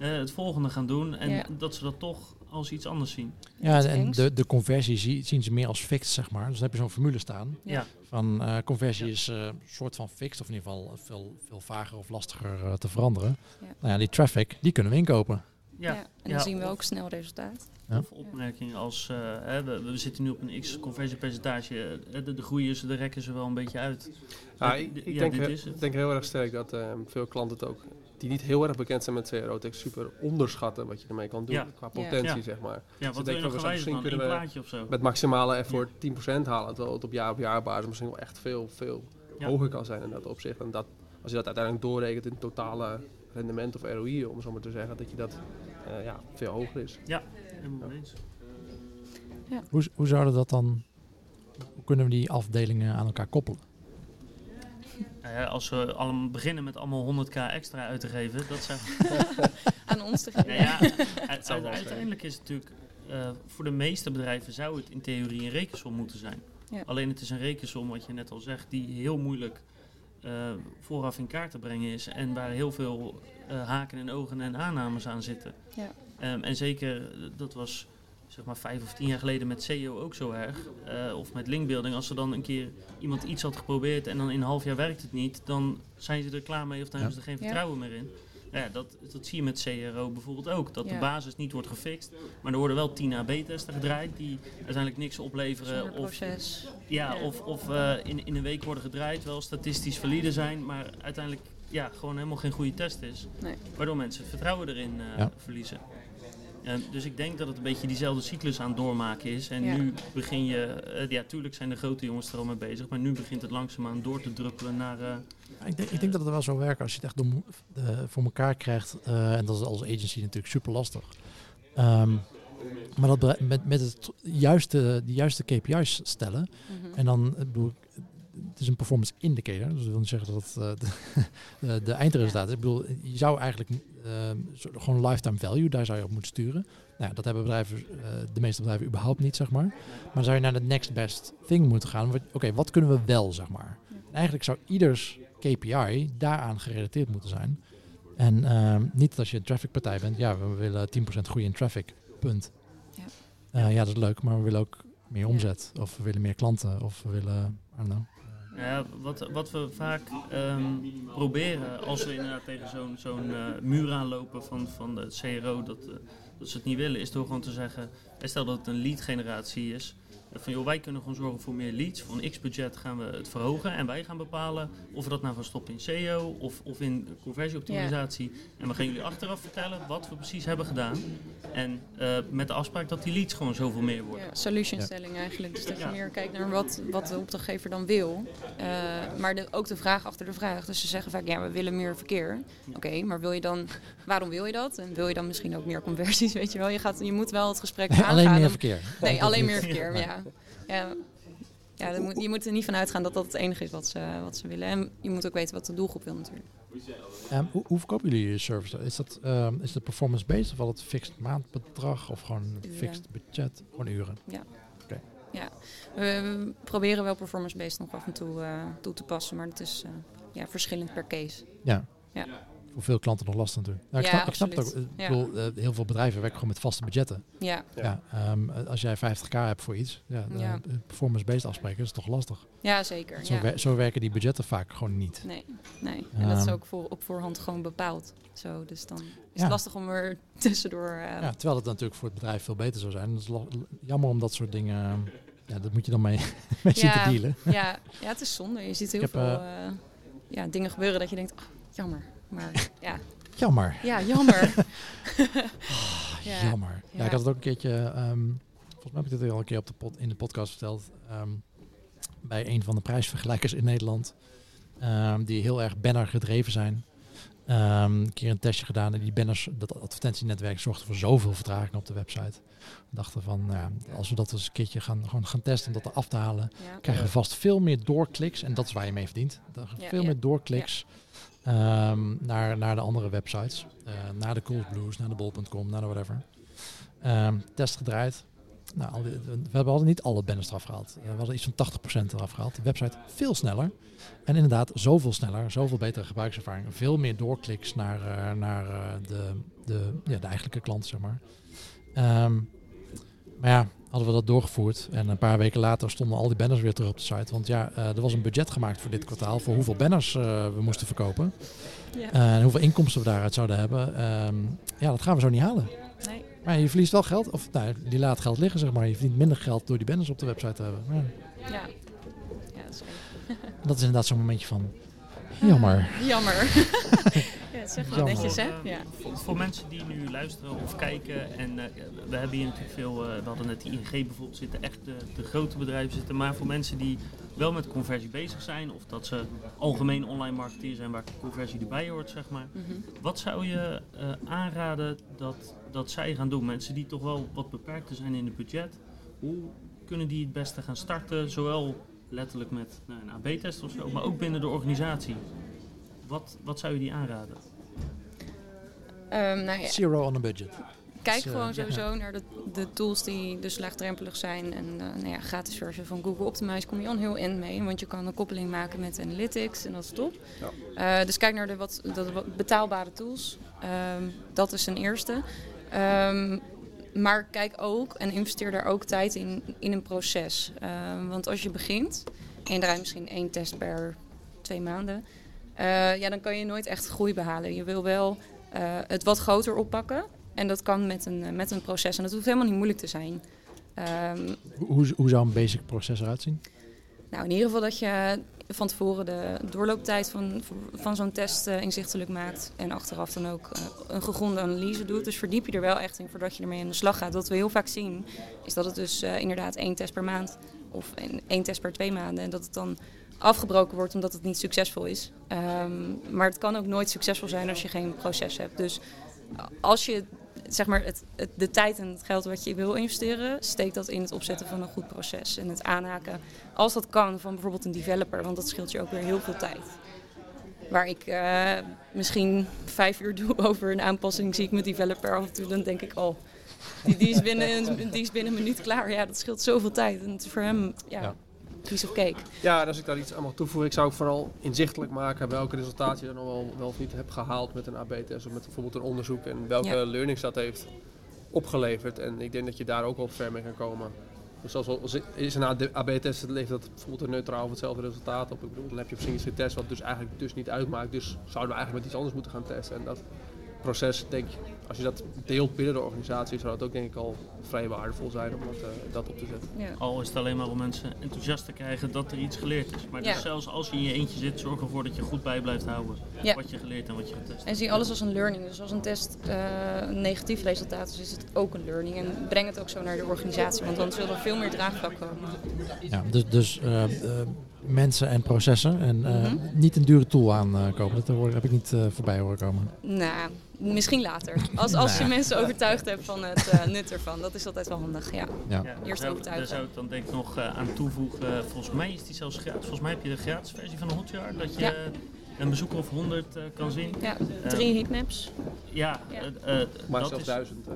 Speaker 3: eh, het volgende gaan doen. En
Speaker 2: Ja.
Speaker 3: dat ze dat toch als iets anders zien.
Speaker 1: ja,
Speaker 2: is
Speaker 1: en de, de conversie zie- zien ze meer als fixed, zeg maar. Dus dan heb je zo'n formule staan.
Speaker 2: Ja.
Speaker 3: Ja.
Speaker 1: Van eh, conversie
Speaker 3: Ja.
Speaker 1: is een soort van fixed, of in ieder geval veel, veel vager of lastiger eh, te veranderen.
Speaker 2: Ja.
Speaker 1: Nou ja, die traffic, die kunnen we inkopen.
Speaker 3: Ja.
Speaker 2: Ja, en dan
Speaker 3: Ja,
Speaker 2: zien we ook snel resultaat.
Speaker 1: Ja.
Speaker 3: Of opmerkingen als, eh, hè, we, we zitten nu op een x-conversiepercentage. eh, de, de groeien ze, de rekken ze wel een beetje uit.
Speaker 4: Ja,
Speaker 3: Eh,
Speaker 4: ik, ik
Speaker 3: ja,
Speaker 4: denk,
Speaker 3: is
Speaker 4: denk heel erg sterk dat eh, veel klanten het ook, die niet heel erg bekend zijn met CRO, het echt super onderschatten wat je ermee kan doen
Speaker 3: Ja.
Speaker 4: qua potentie,
Speaker 3: Ja.
Speaker 4: zeg maar.
Speaker 3: Ja, wat
Speaker 4: denk van,
Speaker 3: nog
Speaker 4: we
Speaker 3: gewijzigd
Speaker 4: misschien
Speaker 3: dan? Een
Speaker 4: kunnen we
Speaker 3: plaatje of zo?
Speaker 4: Met maximale effort 10% halen, terwijl het op jaar op jaar basis misschien wel echt veel, veel
Speaker 3: Ja.
Speaker 4: hoger kan zijn in dat opzicht. En dat, als je dat uiteindelijk doorrekent in totale rendement of ROI, om zo maar te zeggen, dat je dat eh, ja, veel hoger is.
Speaker 3: Helemaal mee eens.
Speaker 1: Hoe, hoe zouden dat dan... Hoe kunnen we die afdelingen aan elkaar koppelen?
Speaker 3: Nou ja, als we allemaal beginnen met allemaal 100k extra uit te geven, dat zou...
Speaker 2: Aan ons te geven.
Speaker 3: Nou ja, uit- uiteindelijk is het natuurlijk... eh, voor de meeste bedrijven zou het in theorie een rekensom moeten zijn.
Speaker 2: Ja.
Speaker 3: Alleen het is een rekensom, wat je net al zegt, die heel moeilijk eh, vooraf in kaart te brengen is. En waar heel veel eh, haken en ogen en aannames aan zitten.
Speaker 2: Ja.
Speaker 3: Ehm, en zeker, dat was zeg maar vijf of tien jaar geleden met SEO ook zo erg. eh, of met linkbuilding. Als er dan een keer iemand iets had geprobeerd en dan in een half jaar werkt het niet, dan zijn ze er klaar mee of dan
Speaker 1: Ja.
Speaker 3: hebben ze er geen
Speaker 2: Ja.
Speaker 3: vertrouwen meer in. Ja, dat, dat zie je met CRO bijvoorbeeld ook. Dat de basis niet wordt gefixt. Maar er worden wel 10 AB-testen gedraaid die uiteindelijk niks opleveren. Of,
Speaker 2: proces.
Speaker 3: ja,
Speaker 2: Ja.
Speaker 3: of, of eh, in, in een week worden gedraaid, wel statistisch valide zijn. Maar uiteindelijk ja, gewoon helemaal geen goede test is.
Speaker 2: Nee.
Speaker 3: Waardoor mensen het vertrouwen erin eh,
Speaker 1: Ja.
Speaker 3: verliezen. Eh, dus ik denk dat het een beetje diezelfde cyclus aan het doormaken is. En
Speaker 2: Ja.
Speaker 3: nu begin je, eh, ja, tuurlijk zijn de grote jongens er al mee bezig. Maar nu begint het langzaamaan door te druppelen naar. eh,
Speaker 1: Ja, Ik denk, ik denk dat het wel zo werkt als je het echt door, voor elkaar krijgt. eh, en dat is als agency natuurlijk super lastig. Ehm, maar dat met, met het juiste, de juiste KPI's stellen.
Speaker 2: Mhm.
Speaker 1: En dan, ik bedoel, het is een performance indicator. Dus dat wil niet zeggen dat het eh, de, de, de eindresultaat is. Ik bedoel, je zou eigenlijk zo- gewoon lifetime value, daar zou je op moeten sturen. Nou, ja, dat hebben bedrijven, eh, de meeste bedrijven überhaupt niet, zeg maar. Maar zou je naar de next best thing moeten gaan. Oké, wat kunnen we wel, zeg maar. En eigenlijk zou ieders KPI daaraan gerelateerd moeten zijn. En ehm, niet dat als je een trafficpartij bent, ja, we willen 10% groei in traffic, punt.
Speaker 2: Ja.
Speaker 1: Eh, ja, dat is leuk, maar we willen ook meer
Speaker 2: Ja.
Speaker 1: omzet. Of we willen meer klanten, of we willen, I don't know.
Speaker 3: Ja, wat, wat we vaak ehm, proberen als we inderdaad tegen zo'n zo'n eh, muur aanlopen van, van de CRO, dat, eh, dat ze het niet willen, is door gewoon te zeggen, eh, stel dat het een lead generatie is, van joh, wij kunnen gewoon zorgen voor meer leads, voor een x-budget gaan we het verhogen en wij gaan bepalen of we dat nou gaan stoppen in SEO of, of in conversieoptimalisatie. En we gaan jullie achteraf vertellen wat we precies hebben gedaan en eh, met de afspraak dat die leads gewoon zoveel meer worden.
Speaker 2: Ja, solutionstelling eigenlijk. Dus dat je
Speaker 3: Ja.
Speaker 2: meer kijkt naar wat, wat de opdrachtgever dan wil. Eh, maar de, ook de vraag achter de vraag. Dus ze zeggen vaak, ja, we willen meer verkeer. Oké, maar wil je dan, waarom wil je dat? En wil je dan misschien ook meer conversies, weet je wel? Je, gaat, je moet wel het gesprek aangaan.
Speaker 1: Alleen meer verkeer.
Speaker 2: Nee, alleen meer verkeer, ja. Ja. Ja, moet, je moet er niet van uitgaan dat dat het enige is wat ze, wat ze willen. En je moet ook weten wat de doelgroep wil natuurlijk.
Speaker 1: Ehm, hoe, hoe verkopen jullie je service? Is dat, ehm, is dat performance-based of wel het fixed maandbedrag of gewoon
Speaker 2: Uren.
Speaker 1: fixed budget? Gewoon uren.
Speaker 2: We proberen wel performance-based nog af en toe eh, toe te passen. Maar het is eh, ja, verschillend per case.
Speaker 1: Ja.
Speaker 2: Ja.
Speaker 1: Voor veel klanten nog lastig natuurlijk. Ja, ik,
Speaker 2: Ja,
Speaker 1: snap, ik snap het ook.
Speaker 2: absoluut.
Speaker 1: Ik
Speaker 2: Ja.
Speaker 1: bedoel, eh, heel veel bedrijven werken gewoon met vaste budgetten.
Speaker 2: Ja,
Speaker 4: Ja.
Speaker 1: Ja. ehm, als jij 50k hebt voor iets, ja, eh, performance-based afspreken is toch lastig.
Speaker 2: ja zeker.
Speaker 1: Zo,
Speaker 2: ja.
Speaker 1: wer- zo werken die budgetten vaak gewoon niet.
Speaker 2: Nee, nee. En dat is
Speaker 1: Ehm.
Speaker 2: ook voor, op voorhand gewoon bepaald. Zo, dus dan is
Speaker 1: Ja.
Speaker 2: het lastig om er tussendoor... eh,
Speaker 1: Ja, terwijl het natuurlijk voor het bedrijf veel beter zou zijn. Dat is jammer om dat soort dingen... Ja, dat moet je dan mee, mee te dealen.
Speaker 2: ja, ja, het is zonde. Je ziet heel
Speaker 1: heb,
Speaker 2: veel ja, dingen gebeuren dat je denkt, "Ah, jammer. Maar ja,
Speaker 1: Jammer.
Speaker 2: ja jammer. Ja.
Speaker 1: Jammer. Ja.
Speaker 2: Ja.
Speaker 1: ik had het ook een keertje... ehm, volgens mij heb ik dit al een keer op de pod, in de podcast verteld. ehm, bij een van de prijsvergelijkers in Nederland. ehm, die heel erg banner gedreven zijn. Ehm, een keer een testje gedaan en die banners, dat advertentienetwerk zorgde voor zoveel vertraging op de website. We dachten van, nou ja, als we dat eens een keertje gaan, gewoon gaan testen om dat af te halen,
Speaker 2: ja.
Speaker 1: krijgen we vast veel meer doorkliks. En dat is waar je mee verdient. Veel
Speaker 2: ja.
Speaker 1: meer doorkliks ehm, naar, naar de andere websites. Eh, naar de Cool Blues, naar de bol.com, naar de whatever. Ehm, test gedraaid. Nou, we hebben niet alle banners eraf gehaald. Eh, we hadden iets van 80% eraf gehaald. De website veel sneller. En inderdaad, zoveel sneller, zoveel betere gebruikservaring. Veel meer doorkliks naar, eh, naar eh, de, de, ja, de eigenlijke klant, zeg maar. Ehm, maar ja, hadden we dat doorgevoerd. En een paar weken later stonden al die banners weer terug op de site. Want ja, eh, er was een budget gemaakt voor dit kwartaal. Voor hoeveel banners eh, we moesten verkopen.
Speaker 2: Ja.
Speaker 1: Eh, en hoeveel inkomsten we daaruit zouden hebben. Ehm, ja, dat gaan we zo niet halen.
Speaker 2: Nee.
Speaker 1: Maar je verliest wel geld. Of nou, die laat geld liggen, zeg maar. Je verdient minder geld door die banners op de website te hebben. Ja,
Speaker 2: Ja. Ja, dat is
Speaker 1: dat is inderdaad zo'n momentje van... Jammer.
Speaker 2: Jammer. ja, dat zeg je
Speaker 1: Jammer.
Speaker 2: netjes, hè?
Speaker 3: Voor, eh,
Speaker 2: Ja.
Speaker 3: voor, voor mensen die nu luisteren of kijken, en eh, we hebben hier natuurlijk veel, eh, we hadden net die ING bijvoorbeeld zitten, echt de, de grote bedrijven zitten, maar voor mensen die wel met conversie bezig zijn, of dat ze algemeen online marketeer zijn waar conversie erbij hoort, zeg maar.
Speaker 2: Mhm.
Speaker 3: Wat zou je eh, aanraden dat, dat zij gaan doen? Mensen die toch wel wat beperkter zijn in het budget, hoe kunnen die het beste gaan starten, zowel letterlijk met nou, een AB-test of zo, maar ook binnen de organisatie? Wat, wat zou je die aanraden?
Speaker 2: Ehm, nou ja,
Speaker 1: Zero on a budget.
Speaker 2: kijk
Speaker 1: Dus, eh,
Speaker 2: gewoon
Speaker 1: ja.
Speaker 2: sowieso naar de, de tools die dus laagdrempelig zijn. En eh nou ja, gratis versie van Google Optimize kom je al heel eind mee. Want je kan een koppeling maken met Analytics en dat is top. Eh, dus kijk naar de wat, de wat betaalbare tools. Ehm, dat is een eerste. Ehm, maar kijk ook en investeer daar ook tijd in, in een proces. Ehm, want als je begint en je draait misschien één test per twee maanden. Eh, ja, dan kan je nooit echt groei behalen. Je wil wel eh, het wat groter oppakken. En dat kan met een, eh, met een proces. En dat hoeft helemaal niet moeilijk te zijn. Ehm,
Speaker 1: Hoe, hoe, zou een basic proces eruit zien?
Speaker 2: nou, in ieder geval dat je van tevoren de doorlooptijd van, van zo'n test inzichtelijk maakt. En achteraf dan ook een gegronde analyse doet. Dus verdiep je er wel echt in voordat je ermee aan de slag gaat. Wat we heel vaak zien, is dat het dus inderdaad één test per maand of één test per twee maanden. En dat het dan afgebroken wordt omdat het niet succesvol is. Ehm, maar het kan ook nooit succesvol zijn als je geen proces hebt. Dus als je zeg maar het, het- de tijd en het geld wat je wil investeren, steek dat in het opzetten van een goed proces. En het aanhaken, als dat kan, van bijvoorbeeld een developer. Want dat scheelt je ook weer heel veel tijd. Waar ik eh, misschien vijf uur doe over een aanpassing, zie ik mijn developer af en toe. Dan denk ik, oh, die, die, is binnen, die is binnen een minuut klaar. Ja, dat scheelt zoveel tijd. En voor hem, Ja. Piece of cake.
Speaker 4: Ja, en als ik daar iets aan mag toevoegen, ik zou ook vooral inzichtelijk maken welke resultaten je dan wel, wel of niet hebt gehaald met een AB-test of met bijvoorbeeld een onderzoek en welke
Speaker 2: Ja.
Speaker 4: learnings dat heeft opgeleverd. En ik denk dat je daar ook wel ver mee kan komen. Dus als, als is een AB-test, levert dat bijvoorbeeld een neutraal of hetzelfde resultaat op. Ik bedoel, dan heb je op zich iets getest wat dus eigenlijk dus niet uitmaakt. Dus zouden we eigenlijk met iets anders moeten gaan testen. En dat proces, denk ik, als je dat deelt binnen de organisatie, zou dat ook denk ik al vrij waardevol zijn om dat, eh, dat op te zetten.
Speaker 2: Ja.
Speaker 3: Al is het alleen maar om mensen enthousiast te krijgen dat er iets geleerd is. Maar
Speaker 2: Ja.
Speaker 3: dus zelfs als je in je eentje zit, zorg ervoor dat je goed bij blijft houden.
Speaker 2: Ja.
Speaker 3: Wat je geleerd en wat je getest hebt.
Speaker 2: En zie alles als een learning. Dus als een test eh, een negatief resultaat is, is het ook een learning. En breng het ook zo naar de organisatie, want dan zullen er veel meer draagvlak komen.
Speaker 1: Ja, dus dus eh, eh, mensen en processen. En eh,
Speaker 2: Mhm.
Speaker 1: niet een dure tool aankopen. dat hoor- heb ik niet eh, voorbij horen komen.
Speaker 2: Nou, misschien later. Als, als je
Speaker 1: Nou.
Speaker 2: mensen overtuigd hebt van het eh, nut ervan. Dat is altijd wel handig, ja.
Speaker 1: Ja.
Speaker 2: Eerst
Speaker 3: zou,
Speaker 2: overtuigen.
Speaker 3: daar zou ik dan denk ik nog eh, aan toevoegen. volgens mij is die zelfs gratis. Volgens mij heb je de gratis versie van Hotjar. Dat je
Speaker 2: Ja.
Speaker 3: Een bezoeker of 100 kan zien.
Speaker 2: Ja, drie heatmaps.
Speaker 3: Ja, eh, eh,
Speaker 4: Maar
Speaker 3: dat
Speaker 4: zelfs
Speaker 3: is...
Speaker 4: duizend. eh,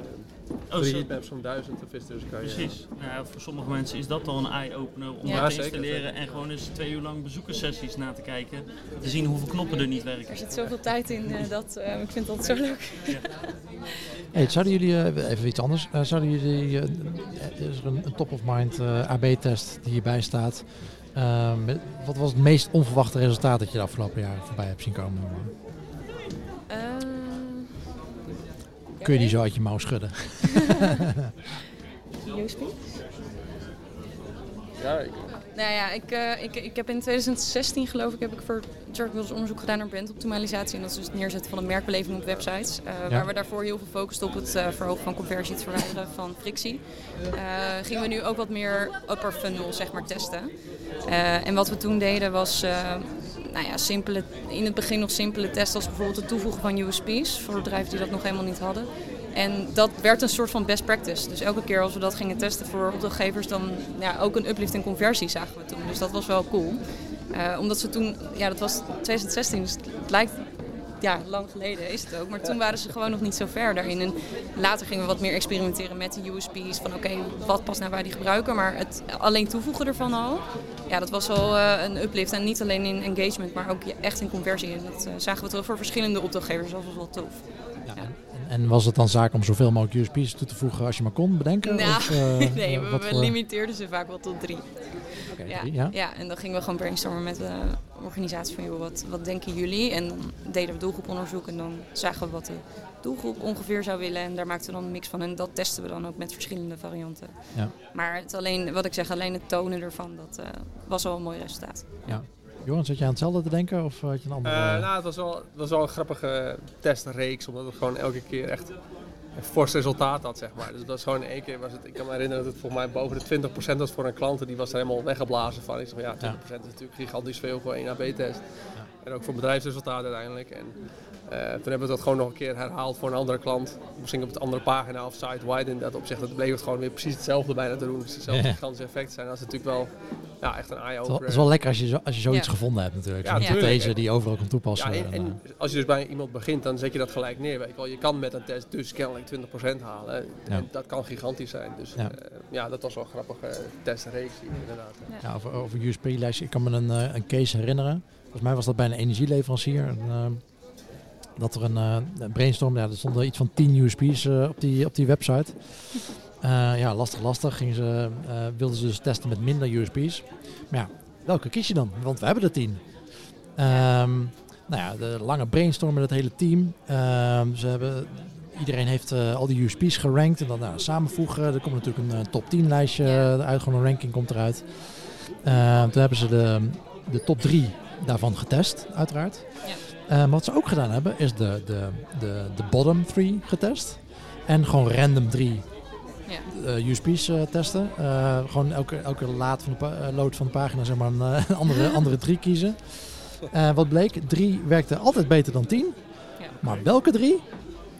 Speaker 3: Oh,
Speaker 4: drie heatmaps van duizend visitors kan je...
Speaker 3: Precies. Nou voor sommige mensen is dat al een eye-opener om
Speaker 2: Ja.
Speaker 3: dat te
Speaker 4: Ja, zeker,
Speaker 3: installeren
Speaker 4: zeker.
Speaker 3: en gewoon eens twee uur lang bezoekerssessies na te kijken. Te zien hoeveel knoppen er niet werken.
Speaker 2: Er zit zoveel tijd in eh, dat eh, ik vind dat zo leuk.
Speaker 1: Hey, zouden jullie, eh, even iets anders, eh, zouden jullie, eh, is er een, een top-of-mind eh, AB-test die hierbij staat? Eh, met- wat was het meest onverwachte resultaat dat je de afgelopen jaren voorbij hebt zien komen?
Speaker 2: Eh,
Speaker 1: Kun je die zo uit je mouw schudden?
Speaker 4: Ja, ik,
Speaker 2: Nou ja, ik, eh, ik, ik heb in 2016 geloof ik, heb ik voor Wilders onderzoek gedaan naar brandoptimalisatie. En dat is dus het neerzetten van een merkbeleving op websites. eh,
Speaker 1: Ja.
Speaker 2: Waar we daarvoor heel veel focusten op het eh, verhogen van conversie, het verwijderen van frictie. Gingen we nu ook wat meer upper funnel zeg maar, testen. En wat we toen deden was nou ja, simpele, in het begin nog simpele testen als bijvoorbeeld het toevoegen van USP's voor bedrijven die dat nog helemaal niet hadden. En dat werd een soort van best practice. Dus elke keer als we dat gingen testen voor opdrachtgevers, dan ja, ook een uplift in conversie zagen we toen. Dus dat was wel cool. Eh, omdat ze toen, ja, dat was 2016, dus het lijkt ja, lang geleden is het ook. Maar toen waren ze gewoon nog niet zo ver daarin. En later gingen we wat meer experimenteren met de USP's. Van oké, wat past nou bij die gebruiker? Maar het alleen toevoegen ervan al, ja, dat was wel eh, een uplift. En niet alleen in engagement, maar ook echt in conversie. En dat eh, zagen we terug voor verschillende opdrachtgevers. Dat was wel tof.
Speaker 1: Ja,
Speaker 2: Ja.
Speaker 1: En, was het dan zaak om zoveel mogelijk USP's toe te voegen als je maar kon bedenken?
Speaker 2: Nou,
Speaker 1: Of, eh,
Speaker 2: nee,
Speaker 1: eh,
Speaker 2: we, we
Speaker 1: voor-
Speaker 2: limiteerden ze vaak wel tot drie.
Speaker 1: Oké,
Speaker 2: Ja,
Speaker 1: drie, ja.
Speaker 2: ja, en dan gingen we gewoon brainstormen met de organisatie van, joh, wat, wat denken jullie? En dan deden we doelgroeponderzoek en dan zagen we wat de doelgroep ongeveer zou willen. En daar maakten we dan een mix van en dat testen we dan ook met verschillende varianten.
Speaker 1: Ja.
Speaker 2: Maar het alleen, wat ik zeg, alleen het tonen ervan, dat eh, was al een mooi resultaat.
Speaker 1: Johan, zat je aan hetzelfde te denken of had je een andere...
Speaker 4: Eh, nou, het was wel, het was wel een grappige testreeks, omdat het gewoon elke keer echt een fors resultaat had, zeg maar. Dus dat was gewoon in één keer, was het, ik kan me herinneren dat het volgens mij boven de 20% was voor een klant en die was er helemaal weggeblazen van. Ik zeg van ja, 20% is natuurlijk gigantisch veel voor één AB-test. En ook voor bedrijfsresultaat uiteindelijk. En eh, toen hebben we dat gewoon nog een keer herhaald voor een andere klant. Misschien op een andere pagina of site-wide in dat opzicht. Dat bleek het gewoon weer precies hetzelfde bijna te doen. Dus hetzelfde
Speaker 1: Ja.
Speaker 4: gigantische effect zijn. Dat is natuurlijk wel ja, echt een
Speaker 1: het is wel-
Speaker 4: eye-opener.
Speaker 1: het is wel lekker als je, zo, als je zoiets
Speaker 2: Ja.
Speaker 1: gevonden hebt natuurlijk.
Speaker 4: Ja,
Speaker 1: synthese die je overal kan toepassen.
Speaker 4: Ja, en,
Speaker 1: en,
Speaker 4: en
Speaker 1: eh,
Speaker 4: als je dus bij iemand begint, dan zet je dat gelijk neer. Weet je, wel. je kan met een test dus kennelijk 20% halen.
Speaker 1: Ja.
Speaker 4: En dat kan gigantisch zijn. Dus
Speaker 1: Ja.
Speaker 4: ja, ja dat was wel een grappige testreeks inderdaad.
Speaker 1: Ja, over, over USP-lijstje. Ik kan me een, eh, een case herinneren. Volgens mij was dat bij een energieleverancier. En, eh, dat er een, eh, brainstorm, ja, er stonden iets van 10 USP's eh, op, die, op die website. Eh, ja, lastig, lastig. Gingen ze, eh, wilden ze dus testen met minder USP's. Maar ja, welke kies je dan? Want we hebben er 10. Ehm, nou ja, de lange brainstorm met het hele team. Ehm, ze hebben, iedereen heeft eh, al die USP's gerankt. En dan nou, samenvoegen. Er komt natuurlijk een top 10 lijstje eruit. Gewoon een ranking komt eruit. Ehm, toen hebben ze de, de top 3 daarvan getest, uiteraard.
Speaker 2: Ja.
Speaker 1: Wat ze ook gedaan hebben, is de, de, de, de bottom 3 getest. En gewoon random 3 Eh, eh, testen. Eh, gewoon elke, elke laad van de pa- load van de pagina zeg maar een andere, andere drie kiezen. Wat bleek? Drie werkte altijd beter dan 10.
Speaker 2: Ja.
Speaker 1: Maar welke drie?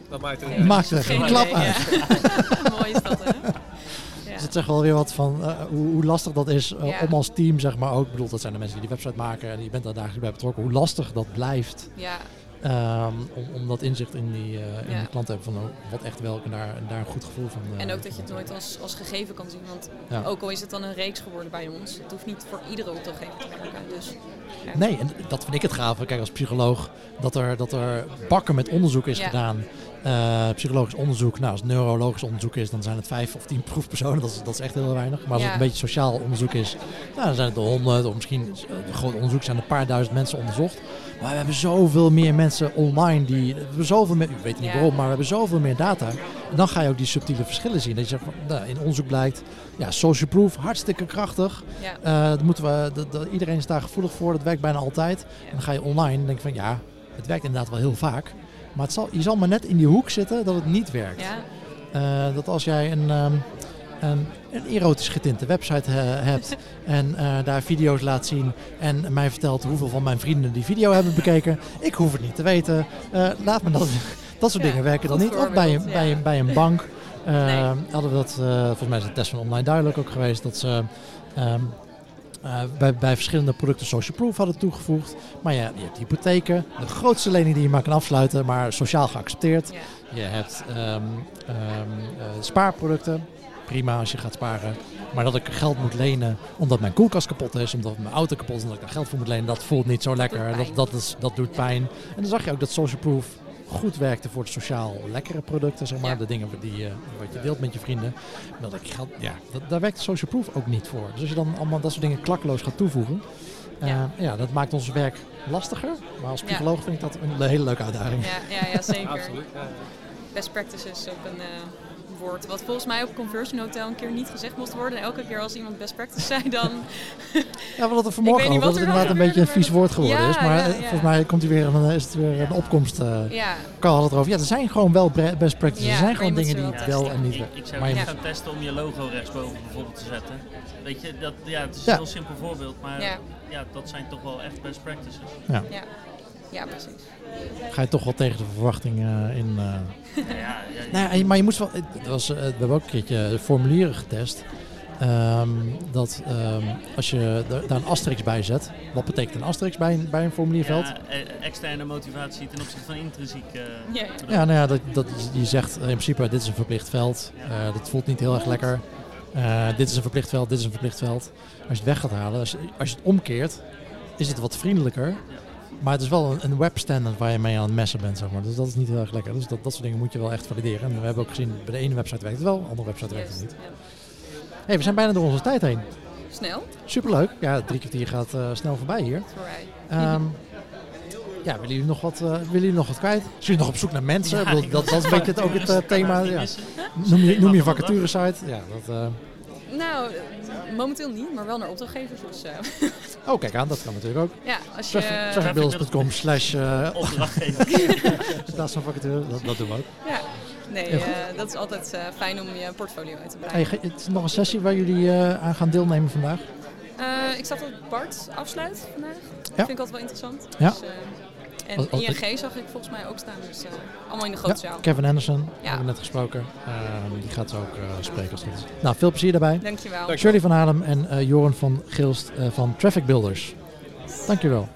Speaker 4: Dat maakt niet.
Speaker 1: Maakt er geen
Speaker 2: Geen
Speaker 1: klap
Speaker 2: idee,
Speaker 1: uit.
Speaker 2: ja. Mooi is dat, hè? Ja.
Speaker 1: Dus het zegt wel weer wat van eh, hoe, hoe lastig dat is
Speaker 2: Ja.
Speaker 1: om als team, zeg maar ook. Ik bedoel, dat zijn de mensen die die website maken en je bent daar dagelijks bij betrokken. Hoe lastig dat blijft
Speaker 2: ja,
Speaker 1: ehm, om, om dat inzicht in die, eh in
Speaker 2: Ja.
Speaker 1: die klant te hebben van oh, wat echt welk en daar, daar een goed gevoel van. eh,
Speaker 2: En ook dat je het nooit als, als gegeven kan zien. Want
Speaker 1: Ja.
Speaker 2: ook al is het dan een reeks geworden bij ons, het hoeft niet voor iedere opdrachtgever te werken. Dus, ja.
Speaker 1: Nee, en dat vind ik het gaaf. Kijk, als psycholoog, dat er, dat er bakken met onderzoek is gedaan. Eh, psychologisch onderzoek, nou, als het neurologisch onderzoek is, dan zijn het vijf of tien proefpersonen. Dat is, dat is echt heel weinig. Maar als het een beetje sociaal onderzoek is, nou, dan zijn het de honderd. Of misschien een groot onderzoek zijn er een paar duizend mensen onderzocht. Maar we hebben zoveel meer mensen online die. We hebben zoveel meer, ik weet niet waarom, maar we hebben zoveel meer data. En dan ga je ook die subtiele verschillen zien. Dat je zegt, nou, in onderzoek blijkt, ja, social proof, hartstikke krachtig.
Speaker 2: Ja.
Speaker 1: Eh, dat moeten we, dat, dat- iedereen is daar gevoelig voor, dat werkt bijna altijd. En dan ga je online en denk je van ja, het werkt inderdaad wel heel vaak. Maar het zal, je zal maar net in die hoek zitten dat het niet werkt.
Speaker 2: Ja,
Speaker 1: Eh, dat als jij een, ehm, een, een erotisch getinte website eh, hebt en eh, daar video's laat zien en mij vertelt hoeveel van mijn vrienden die video hebben bekeken. Ik hoef het niet te weten. Eh, laat me dat, dat soort
Speaker 2: Ja,
Speaker 1: dingen werken dan niet. Of bij een, bij een, bij een bank eh,
Speaker 2: Nee.
Speaker 1: hadden we dat, volgens mij is de test van online duidelijk ook geweest, dat ze ehm, eh, bij, bij verschillende producten social proof hadden toegevoegd. Maar ja, je hebt hypotheken, de grootste lening die je maar kan afsluiten, maar sociaal geaccepteerd. Je hebt ehm, ehm, spaarproducten, prima als je gaat sparen. Maar dat ik geld moet lenen omdat mijn koelkast kapot is, omdat mijn auto kapot is, omdat ik daar geld voor moet lenen, dat voelt niet zo lekker. Dat, dat, is, dat doet pijn. En dan zag je ook dat social proof goed werkte voor de sociaal lekkere producten, zeg maar.
Speaker 2: Ja.
Speaker 1: De dingen die, eh, wat je deelt met je vrienden. Maar Dat ik geld, ja, dat, daar werkt social proof ook niet voor. Dus als je dan allemaal dat soort dingen klakkeloos gaat toevoegen, eh,
Speaker 2: Ja.
Speaker 1: ja. dat maakt ons werk lastiger. Maar als
Speaker 2: Ja.
Speaker 1: psycholoog vind ik dat een hele leuke uitdaging.
Speaker 2: Ja, ja, ja zeker.
Speaker 4: Absoluut.
Speaker 2: Best practices ook een eh, wat volgens mij op Conversion Hotel een keer niet gezegd moest worden. En elke keer als iemand best practice zei, dan...
Speaker 1: Ja, we hadden het vanmorgen
Speaker 2: wat
Speaker 1: dat het
Speaker 2: er
Speaker 1: inderdaad een beetje een vies woord geworden
Speaker 2: Ja,
Speaker 1: is. Maar
Speaker 2: ja,
Speaker 1: eh,
Speaker 2: ja.
Speaker 1: volgens mij komt hij weer een, is het weer een opkomst. eh
Speaker 2: Ja,
Speaker 1: Carl had het erover. Ja, er zijn gewoon wel best practices.
Speaker 2: Ja,
Speaker 1: er zijn gewoon dingen die
Speaker 2: wel
Speaker 1: wel en niet
Speaker 3: Ik, ik zou
Speaker 1: Maar je
Speaker 3: gaan testen om je logo rechtsboven bijvoorbeeld te zetten. Weet je, dat, ja, het is
Speaker 1: Ja.
Speaker 3: een heel simpel voorbeeld, maar
Speaker 2: Ja.
Speaker 3: ja. dat zijn toch wel echt best practices.
Speaker 2: ja. Ja, precies.
Speaker 1: ga je toch wel tegen de verwachting eh, in. eh.
Speaker 3: Ja, ja,
Speaker 1: Nou ja, en- maar je moest wel. Het was, eh, we hebben ook een keertje formulieren getest. Ehm, dat ehm, als je daar een asterix bij zet. Wat betekent een asterix bij een, bij een formulierveld?
Speaker 3: Ja, externe motivatie ten opzichte van intrinsiek. eh,
Speaker 2: Ja.
Speaker 1: nou ja, dat, dat, je zegt in principe, dit is een verplicht veld.
Speaker 3: Ja.
Speaker 1: Eh, dat voelt niet heel erg lekker. Eh, dit is een verplicht veld, dit is een verplicht veld. Als je het weg gaat halen, als je, als je het omkeert, is het wat vriendelijker. Maar het is wel een, een webstandard waar je mee aan het messen bent, zeg maar. Dus dat is niet heel erg lekker. Dus dat, dat soort dingen moet je wel echt valideren. En we hebben ook gezien, bij de ene website werkt het wel, de andere website werkt het niet. hey, we zijn bijna door onze tijd heen.
Speaker 2: Snel,
Speaker 1: Superleuk. Ja, drie kwartier gaat eh, snel voorbij hier. Ehm, ja, willen jullie nog wat, eh, willen jullie nog wat kwijt? Zijn jullie nog op zoek naar mensen?
Speaker 3: Ja,
Speaker 1: bedoel, dat, dat is een beetje ook het eh, thema. Ja. Noem je, noem je
Speaker 3: Wat van
Speaker 1: vacaturesite? Ja, dat,
Speaker 2: Nou, momenteel niet, maar wel naar opdrachtgevers. Dus
Speaker 1: oh, kijk aan, dat kan natuurlijk ook.
Speaker 2: ja, als je...
Speaker 1: Traffic- Trafficbuilders.com slash eh
Speaker 3: Opdrachtgever.
Speaker 1: vacature, dat, dat doen we ook.
Speaker 2: Ja, nee, eh, dat is altijd eh, fijn om je portfolio uit te
Speaker 1: Hey,
Speaker 2: breiden.
Speaker 1: ge- het is nog een sessie waar jullie eh, aan gaan deelnemen vandaag.
Speaker 2: Eh, ik zag dat Bart afsluit vandaag. Vind ik altijd wel interessant.
Speaker 1: Ja.
Speaker 2: Dus, eh, en
Speaker 1: Als- als-
Speaker 2: ING zag ik volgens mij ook staan. Dus eh, allemaal in de grote zaal.
Speaker 1: Kevin Anderson,
Speaker 2: Ja.
Speaker 1: net gesproken. Ehm, die gaat ook eh, spreken als goed. Nou, veel plezier daarbij.
Speaker 2: Dankjewel.
Speaker 4: Dank-
Speaker 1: Shirley van Adem en eh, Joran van Gilst van Traffic Builders. Dankjewel.